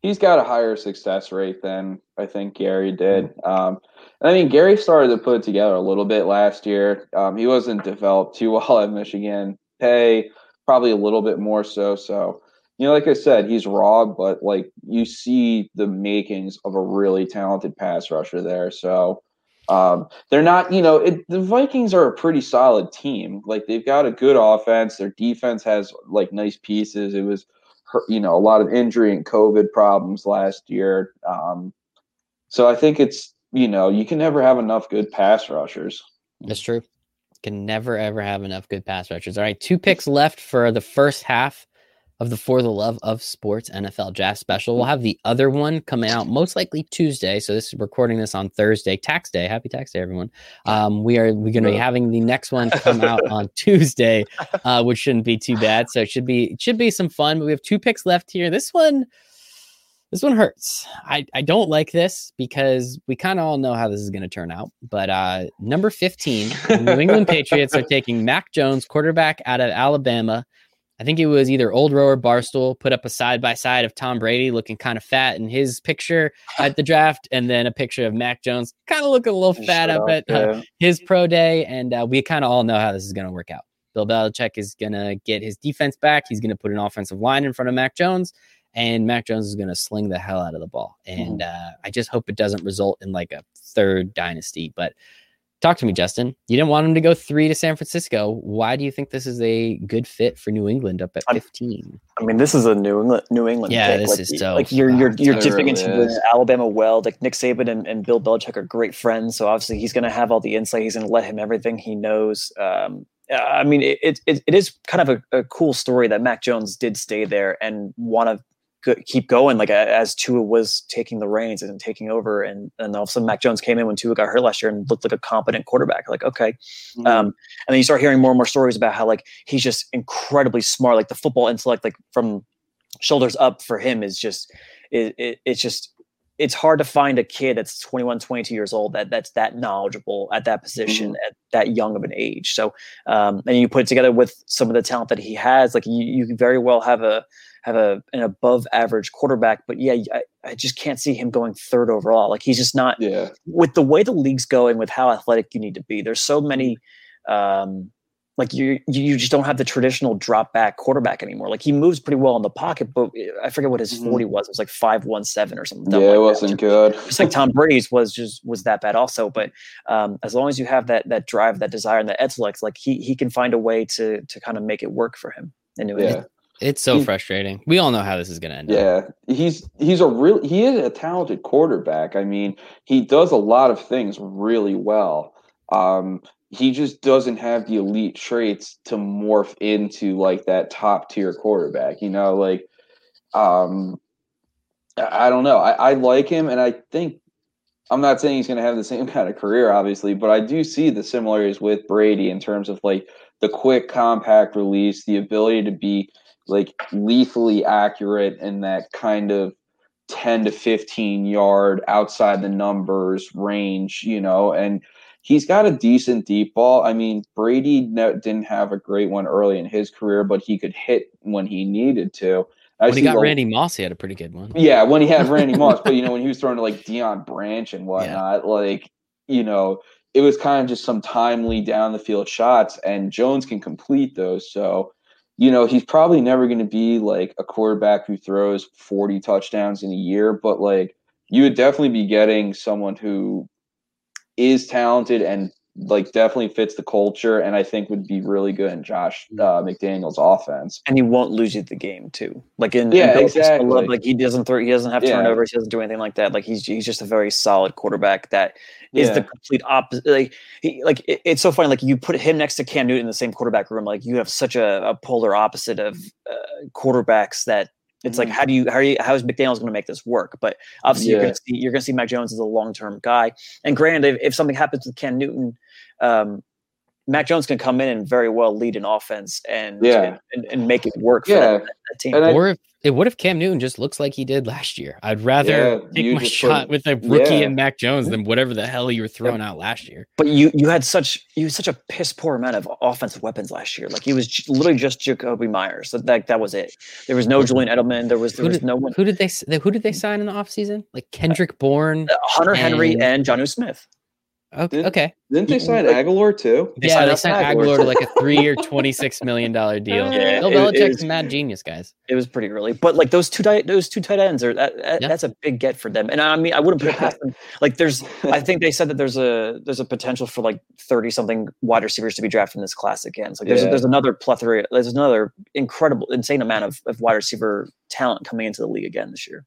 he's got a higher success rate than I think Gary did. Mm-hmm. Um, I mean, Gary started to put it together a little bit last year. Um, he wasn't developed too well at Michigan. Paye probably a little bit more so. So, you know, like I said, he's raw, but like you see the makings of a really talented pass rusher there. So. Um, they're not, you know, it, the Vikings are a pretty solid team. Like they've got a good offense. Their defense has like nice pieces. It was you know, a lot of injury and COVID problems last year. Um, so I think it's, you know, you can never have enough good pass rushers. That's true. Can never ever have enough good pass rushers. All right, two picks left for the first half of the For the Love of Sports NFL Draft Special. We'll have the other one coming out most likely Tuesday. So this is recording this on Thursday, tax day. Happy tax day, everyone. Um, we are we're going to be having the next one come out on Tuesday, uh, which shouldn't be too bad. So it should be it should be some fun. But we have two picks left here. This one. This one hurts. I, I don't like this because we kind of all know how this is going to turn out. But uh, number 15, New England Patriots are taking Mac Jones, quarterback out of Alabama, I think it was either Old Row or Barstool put up a side by side of Tom Brady looking kind of fat in his picture at the draft, and then a picture of Mac Jones kind of looking a little fat up at uh, his pro day. And uh, we kind of all know how this is going to work out. Bill Belichick is going to get his defense back. He's going to put an offensive line in front of Mac Jones, and Mac Jones is going to sling the hell out of the ball. And mm-hmm. uh, I just hope it doesn't result in like a third dynasty. But Talk to me, Justin. You didn't want him to go three to San Francisco. Why do you think this is a good fit for New England up at fifteen? I mean, this is a New England New England. Yeah, pick. this like, is so. Like you're you're you're dipping into the Alabama well. Like Nick Saban and, and Bill Belichick are great friends, so obviously he's going to have all the insight. He's going to let him everything he knows. Um, I mean, it, it, it is kind of a, a, cool story that Mac Jones did stay there and want to keep going like as Tua was taking the reins and taking over and and all of a sudden Mac Jones came in when Tua got hurt last year and looked like a competent quarterback like okay mm-hmm. um, and then you start hearing more and more stories about how like he's just incredibly smart like the football intellect like from shoulders up for him is just it, it it's just it's hard to find a kid that's 21 22 years old that that's that knowledgeable at that position mm-hmm. at that young of an age so um, and you put it together with some of the talent that he has like you, you very well have a have a an above average quarterback. But yeah, I, I just can't see him going third overall. Like he's just not. Yeah. With the way the league's going, with how athletic you need to be, there's so many. Um, like you, you just don't have the traditional drop back quarterback anymore. Like he moves pretty well in the pocket, but I forget what his mm-hmm. forty was. It was like five one seven or something. Yeah, like it wasn't that. good. Just like Tom Brady's was just was that bad also. But um, as long as you have that that drive, that desire, and that intellect, like he he can find a way to to kind of make it work for him. Anyway. Yeah. It's so frustrating. We all know how this is going to end. Yeah, up. he's he's a real he is a talented quarterback. I mean, he does a lot of things really well. Um, he just doesn't have the elite traits to morph into like that top tier quarterback. You know, like um, I don't know. I, I like him, and I think I'm not saying he's going to have the same kind of career, obviously, but I do see the similarities with Brady in terms of like the quick, compact release, the ability to be like lethally accurate in that kind of 10 to 15 yard outside the numbers range, you know, and he's got a decent deep ball. I mean, Brady didn't have a great one early in his career, but he could hit when he needed to. I when he got Randy Moss, he had a pretty good one. Yeah, when he had Randy Moss, but you know, when he was throwing to like Deion Branch and whatnot, yeah. like, you know, it was kind of just some timely down the field shots, and Jones can complete those. So you know, he's probably never going to be like a quarterback who throws 40 touchdowns in a year, but like you would definitely be getting someone who is talented and like definitely fits the culture and I think would be really good in Josh uh, McDaniels offense. And he won't lose you the game too. Like in, yeah, in exactly. like he doesn't throw, he doesn't have turnovers, yeah. he doesn't do anything like that. Like he's he's just a very solid quarterback that is yeah. the complete opposite. Like he, like it, it's so funny. Like you put him next to Cam Newton in the same quarterback room. Like you have such a, a polar opposite of uh, quarterbacks that it's like mm-hmm. how do you how are you how is McDaniels going to make this work? But obviously yeah. you're going to see you're going to see Mac Jones as a long term guy. And granted, if, if something happens with Cam Newton, um, Mac Jones can come in and very well lead an offense and yeah. and, and, make it work for yeah. that, that team. or if it, what if Cam Newton just looks like he did last year? I'd rather yeah, take my shot put, with a rookie yeah. and Mac Jones than whatever the hell you were throwing out last year. But you you had such you had such a piss poor amount of offensive weapons last year. Like he was literally just Jakobi Meyers. That, that that was it. There was no Julian Edelman. There was there who was did, no one. Who did they who did they sign in the offseason? Like Kendrick Bourne, uh, Hunter and, Henry, and Jonnu Smith. Okay. Didn't, okay. Didn't they sign Agholor too? They yeah, they signed Agholor to like a three-year, twenty-six million dollar deal. Yeah, Bill Belichick's mad genius, guys. It was pretty early, but like those two tight, those two tight ends are that, that yeah. that's a big get for them. And I mean, I wouldn't put it past them. Like, there's, I think they said that there's a there's a potential for like thirty something wide receivers to be drafted in this class again. So like, there's yeah. there's another plethora, there's another incredible, insane amount of, of wide receiver talent coming into the league again this year.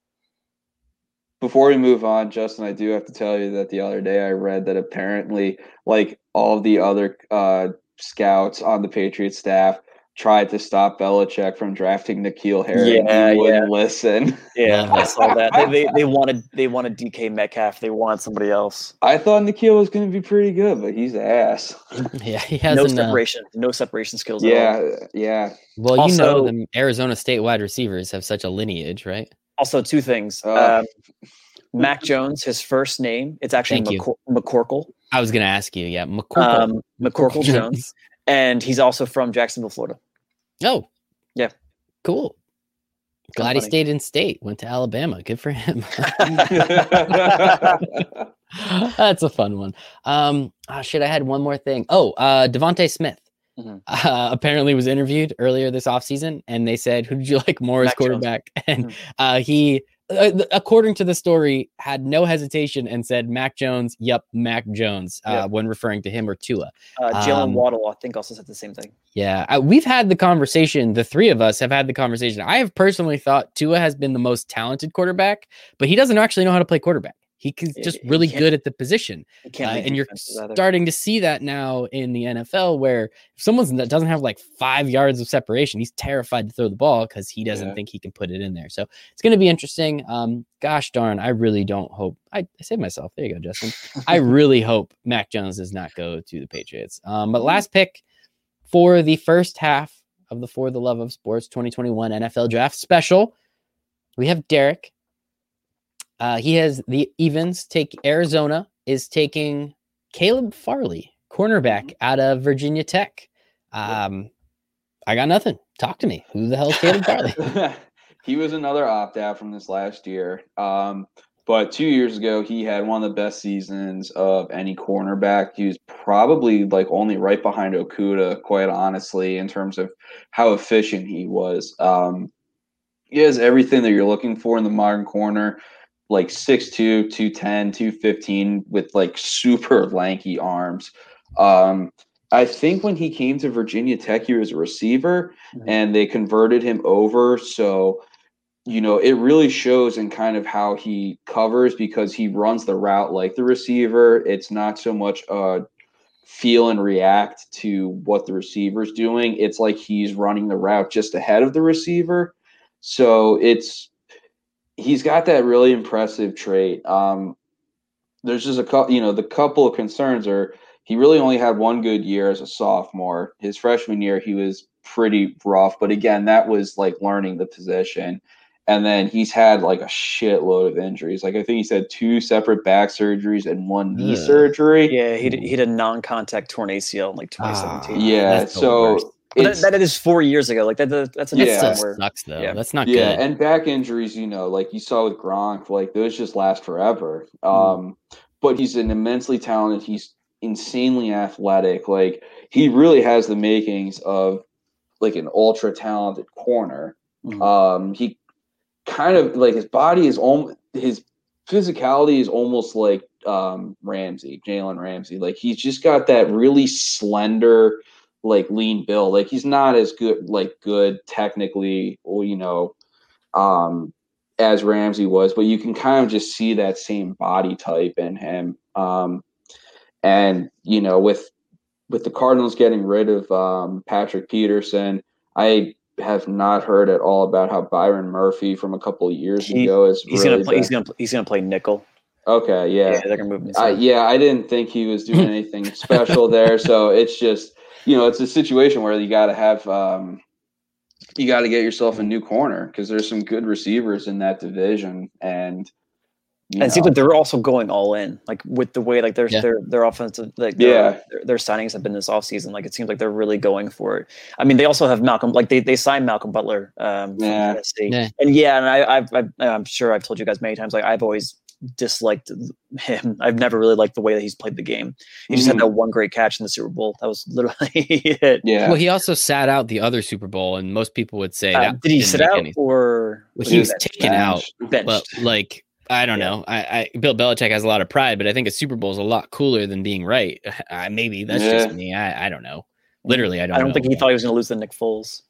Before we move on, Justin, I do have to tell you that the other day I read that apparently, like all of the other uh, scouts on the Patriots staff, tried to stop Belichick from drafting N'Keal Harry. Yeah, he wouldn't yeah. listen. Yeah, I saw that. They, they, they wanted they wanted DK Metcalf. They wanted somebody else. I thought N'Keal was going to be pretty good, but he's ass. yeah, he has no uh, separation, uh, no separation skills. Yeah, yeah. Well, also, you know, the Arizona State wide receivers have such a lineage, right? Also, two things. Uh, um, Mac Jones, his first name, it's actually McCor- McCorkle. I was going to ask you. Yeah, McCorkle. Um, McCorkle Jones and he's also from Jacksonville, Florida. Oh, yeah, cool. Glad he stayed in state. Went to Alabama. Good for him. That's a fun one. Um, oh, shit, I had one more thing. Oh, uh, DeVonta Smith. Mm-hmm. Uh, apparently was interviewed earlier this offseason and they said who did you like more as quarterback and mm-hmm. uh, he uh, according to the story, had no hesitation and said Mac Jones. Yep, Mac Jones uh, yep. when referring to him or Tua. Uh, Jaylen um, Waddle, I think, also said the same thing. Yeah, uh, we've had the conversation. The three of us have had the conversation. I have personally thought Tua has been the most talented quarterback, but he doesn't actually know how to play quarterback. He's just really good at the position. Uh, and you're starting to see that now in the NFL where if someone that doesn't have like five yards of separation, he's terrified to throw the ball because he doesn't yeah. think he can put it in there. So it's going to be interesting. Um, gosh darn, I really don't hope. I, I saved myself. There you go, Justin. I really hope Mac Jones does not go to the Patriots. Um, but mm-hmm. last pick for the first half of the For the Love of Sports 2021 NFL Draft Special, we have Derek uh, he has the evens take Arizona is taking Caleb Farley, cornerback mm-hmm. out of Virginia Tech. Um, I got nothing. Talk to me. Who the hell is Caleb Farley? he was another opt out from this last year. Um, but two years ago, he had one of the best seasons of any cornerback. He was probably like only right behind Okudah, quite honestly, in terms of how efficient he was. Um, he has everything that you're looking for in the modern corner like 6'2, 210, 215 with like super lanky arms. Um, I think when he came to Virginia Tech, he was a receiver mm-hmm. and they converted him over. So, you know, it really shows in kind of how he covers because he runs the route like the receiver. It's not so much uh feel and react to what the receiver's doing. It's like he's running the route just ahead of the receiver. So it's he's got that really impressive trait. Um, there's just a couple, you know, the couple of concerns are he really only had one good year as a sophomore. His freshman year, he was pretty rough, but again, that was like learning the position. And then he's had like a shitload of injuries. Like I think he said two separate back surgeries and one knee surgery. Yeah, he did, he had a non-contact torn ACL in like 2017. Ah, yeah, so that, that is four years ago. Like that, that's a yeah. where, sucks though. Yeah. That's not yeah, good. and back injuries, you know, like you saw with Gronk, like those just last forever. Mm. Um, but he's an immensely talented. He's insanely athletic. Like he really has the makings of like an ultra talented corner. Mm. Um, he kind of like his body is almost his physicality is almost like um Ramsey, Jalen Ramsey. Like he's just got that really slender like lean Bill. Like he's not as good, like good technically, or you know, um, as Ramsey was, but you can kind of just see that same body type in him. Um, and you know, with with the Cardinals getting rid of um, Patrick Peterson, I have not heard at all about how Byron Murphy from a couple of years he, ago is. He's really gonna play. He's gonna. He's gonna play nickel. Okay, yeah, yeah, they're gonna move. Uh, yeah, I didn't think he was doing anything special there, so it's just you know, it's a situation where you got to have, um, you got to get yourself a new corner because there's some good receivers in that division, and and it seems like they're also going all in, like with the way like their yeah. their their offensive like their, yeah their, their, signings have been this offseason. Like it seems like they're really going for it. I mean, they also have Malcolm like they they signed Malcolm Butler um yeah. yeah. and yeah, and I I've, I've I'm sure I've told you guys many times like I've always disliked him. I've never really liked the way that he's played the game. He just mm-hmm. had that one great catch in the Super Bowl. That was literally it. Yeah. Well, he also sat out the other Super Bowl, and most people would say uh. Did he sit out anything. or well, he was taken benched? out? Benched. But like. I don't yeah. know. I, I, Bill Belichick has a lot of pride, but I think a Super Bowl is a lot cooler than being right. Uh, maybe that's yeah. just me. I, I don't know. Literally, I don't. I don't know. think he thought he was going to lose the Nick Foles.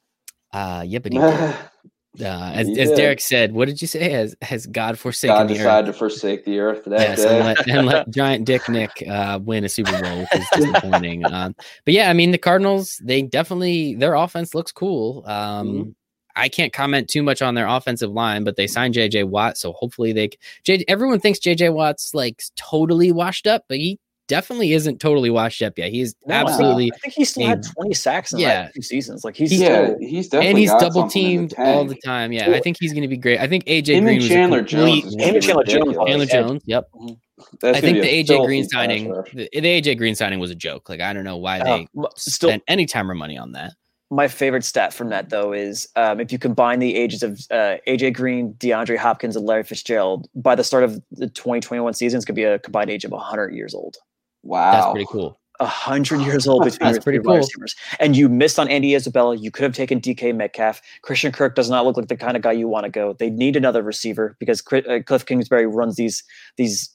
Uh, yeah, but he Uh, as, as Derek said, what did you say? Has has God forsaken God decided to forsake the earth that yes, day. and let, and let Giant Dick Nick uh, win a Super Bowl, which is disappointing. um, but yeah, I mean the Cardinals, they definitely their offense looks cool. Um, mm-hmm. I can't comment too much on their offensive line, but they signed JJ Watt, so hopefully they. J, everyone thinks JJ Watt's like totally washed up, but he definitely isn't totally washed up yet. He's no, absolutely. I think he still had 20 sacks in yeah. two seasons. Like he's yeah, still, he's definitely and he's double teamed all the time. Yeah, I think he's going to be great. I think AJ Him Green and Chandler Jones. Him and Chandler Jones. Chandler Jones. Yep. Mm-hmm. I think the AJ Green signing, the, the, AJ Green signing was a joke. Like I don't know why they uh, still, spent any time or money on that. My favorite stat from that though is um, if you combine the ages of uh, AJ Green, DeAndre Hopkins, and Larry Fitzgerald by the start of the 2021 season, it's going to be a combined age of 100 years old. Wow, that's pretty cool. A hundred years old between that's pretty cool. receivers, and you missed on Andy Isabella. You could have taken DK Metcalf. Christian Kirk does not look like the kind of guy you want to go. They need another receiver because uh, Cliff Kingsbury runs these these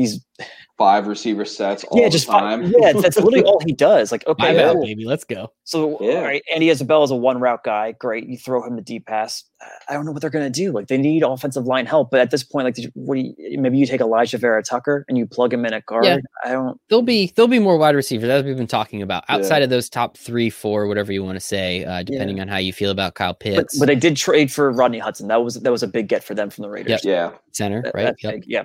these five receiver sets all yeah, just time. Five, yeah, that's literally all he does. Like, okay, out, baby, let's go. So, yeah. all right, Andy Isabella is a one route guy. Great, you throw him the deep pass. I don't know what they're gonna do. Like, they need offensive line help, but at this point, like, what do you, maybe you take Alijah Vera-Tucker and you plug him in at guard. Yeah. I don't. There'll be there'll be more wide receivers as we've been talking about outside yeah. of those top three, four, whatever you want to say, uh, depending yeah. on how you feel about Kyle Pitts. But, but, they did trade for Rodney Hudson. That was that was a big get for them from the Raiders. Yep. Yeah, center, that, right? Yep. yeah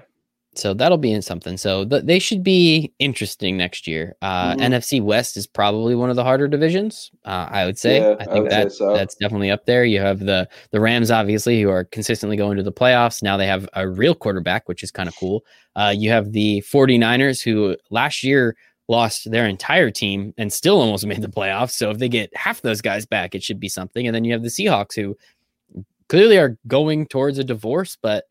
so that'll be in something. So th- they should be interesting next year. Uh, mm-hmm. NFC West is probably one of the harder divisions. Uh, I would say. Yeah, I think that so. that's definitely up there. You have the the Rams, obviously, who are consistently going to the playoffs. Now they have a real quarterback, which is kind of cool. Uh, you have the 49ers, who last year lost their entire team and still almost made the playoffs. So if they get half those guys back, it should be something. And then you have the Seahawks, who clearly are going towards a divorce, but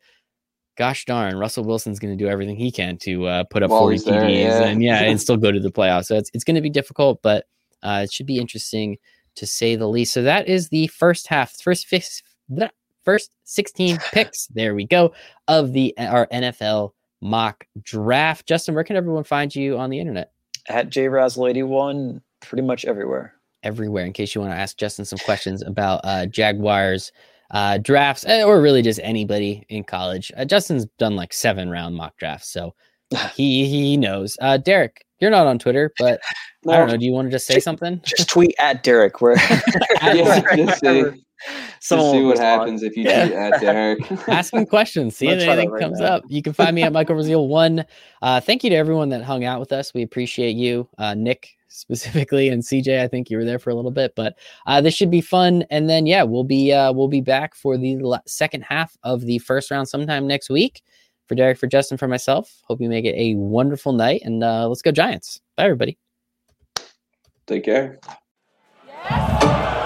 gosh darn, Russell Wilson's going to do everything he can to uh, put up While 40 TDs there, yeah. and yeah, and still go to the playoffs. So it's, it's going to be difficult, but uh, it should be interesting to say the least. So that is the first half, first fifth, first 16 picks. There we go of the our NFL mock draft. Justin, where can everyone find you on the internet? At jrazzle81, pretty much everywhere. Everywhere. In case you want to ask Justin some questions about uh, Jaguars uh, drafts, eh, or really just anybody in college. Uh, Justin's done like seven round mock drafts, so he he knows. Uh, Derek, you're not on Twitter, but no, I don't know. Do you want to just say just, something? Just tweet at Derek. Where yeah, just see, just see what happens if you yeah. tweet at Derek. Ask him questions. See if anything right comes now. up. You can find me at Michael Brazil one. Uh, thank you to everyone that hung out with us. We appreciate you, uh, Nick specifically and CJ. I think you were there for a little bit, but uh, this should be fun. And then yeah, we'll be uh, we'll be back for the second half of the first round sometime next week. For Derek, for Justin, for myself. Hope you make it a wonderful night, and uh, let's go Giants. Bye, everybody. Take care. Yeah.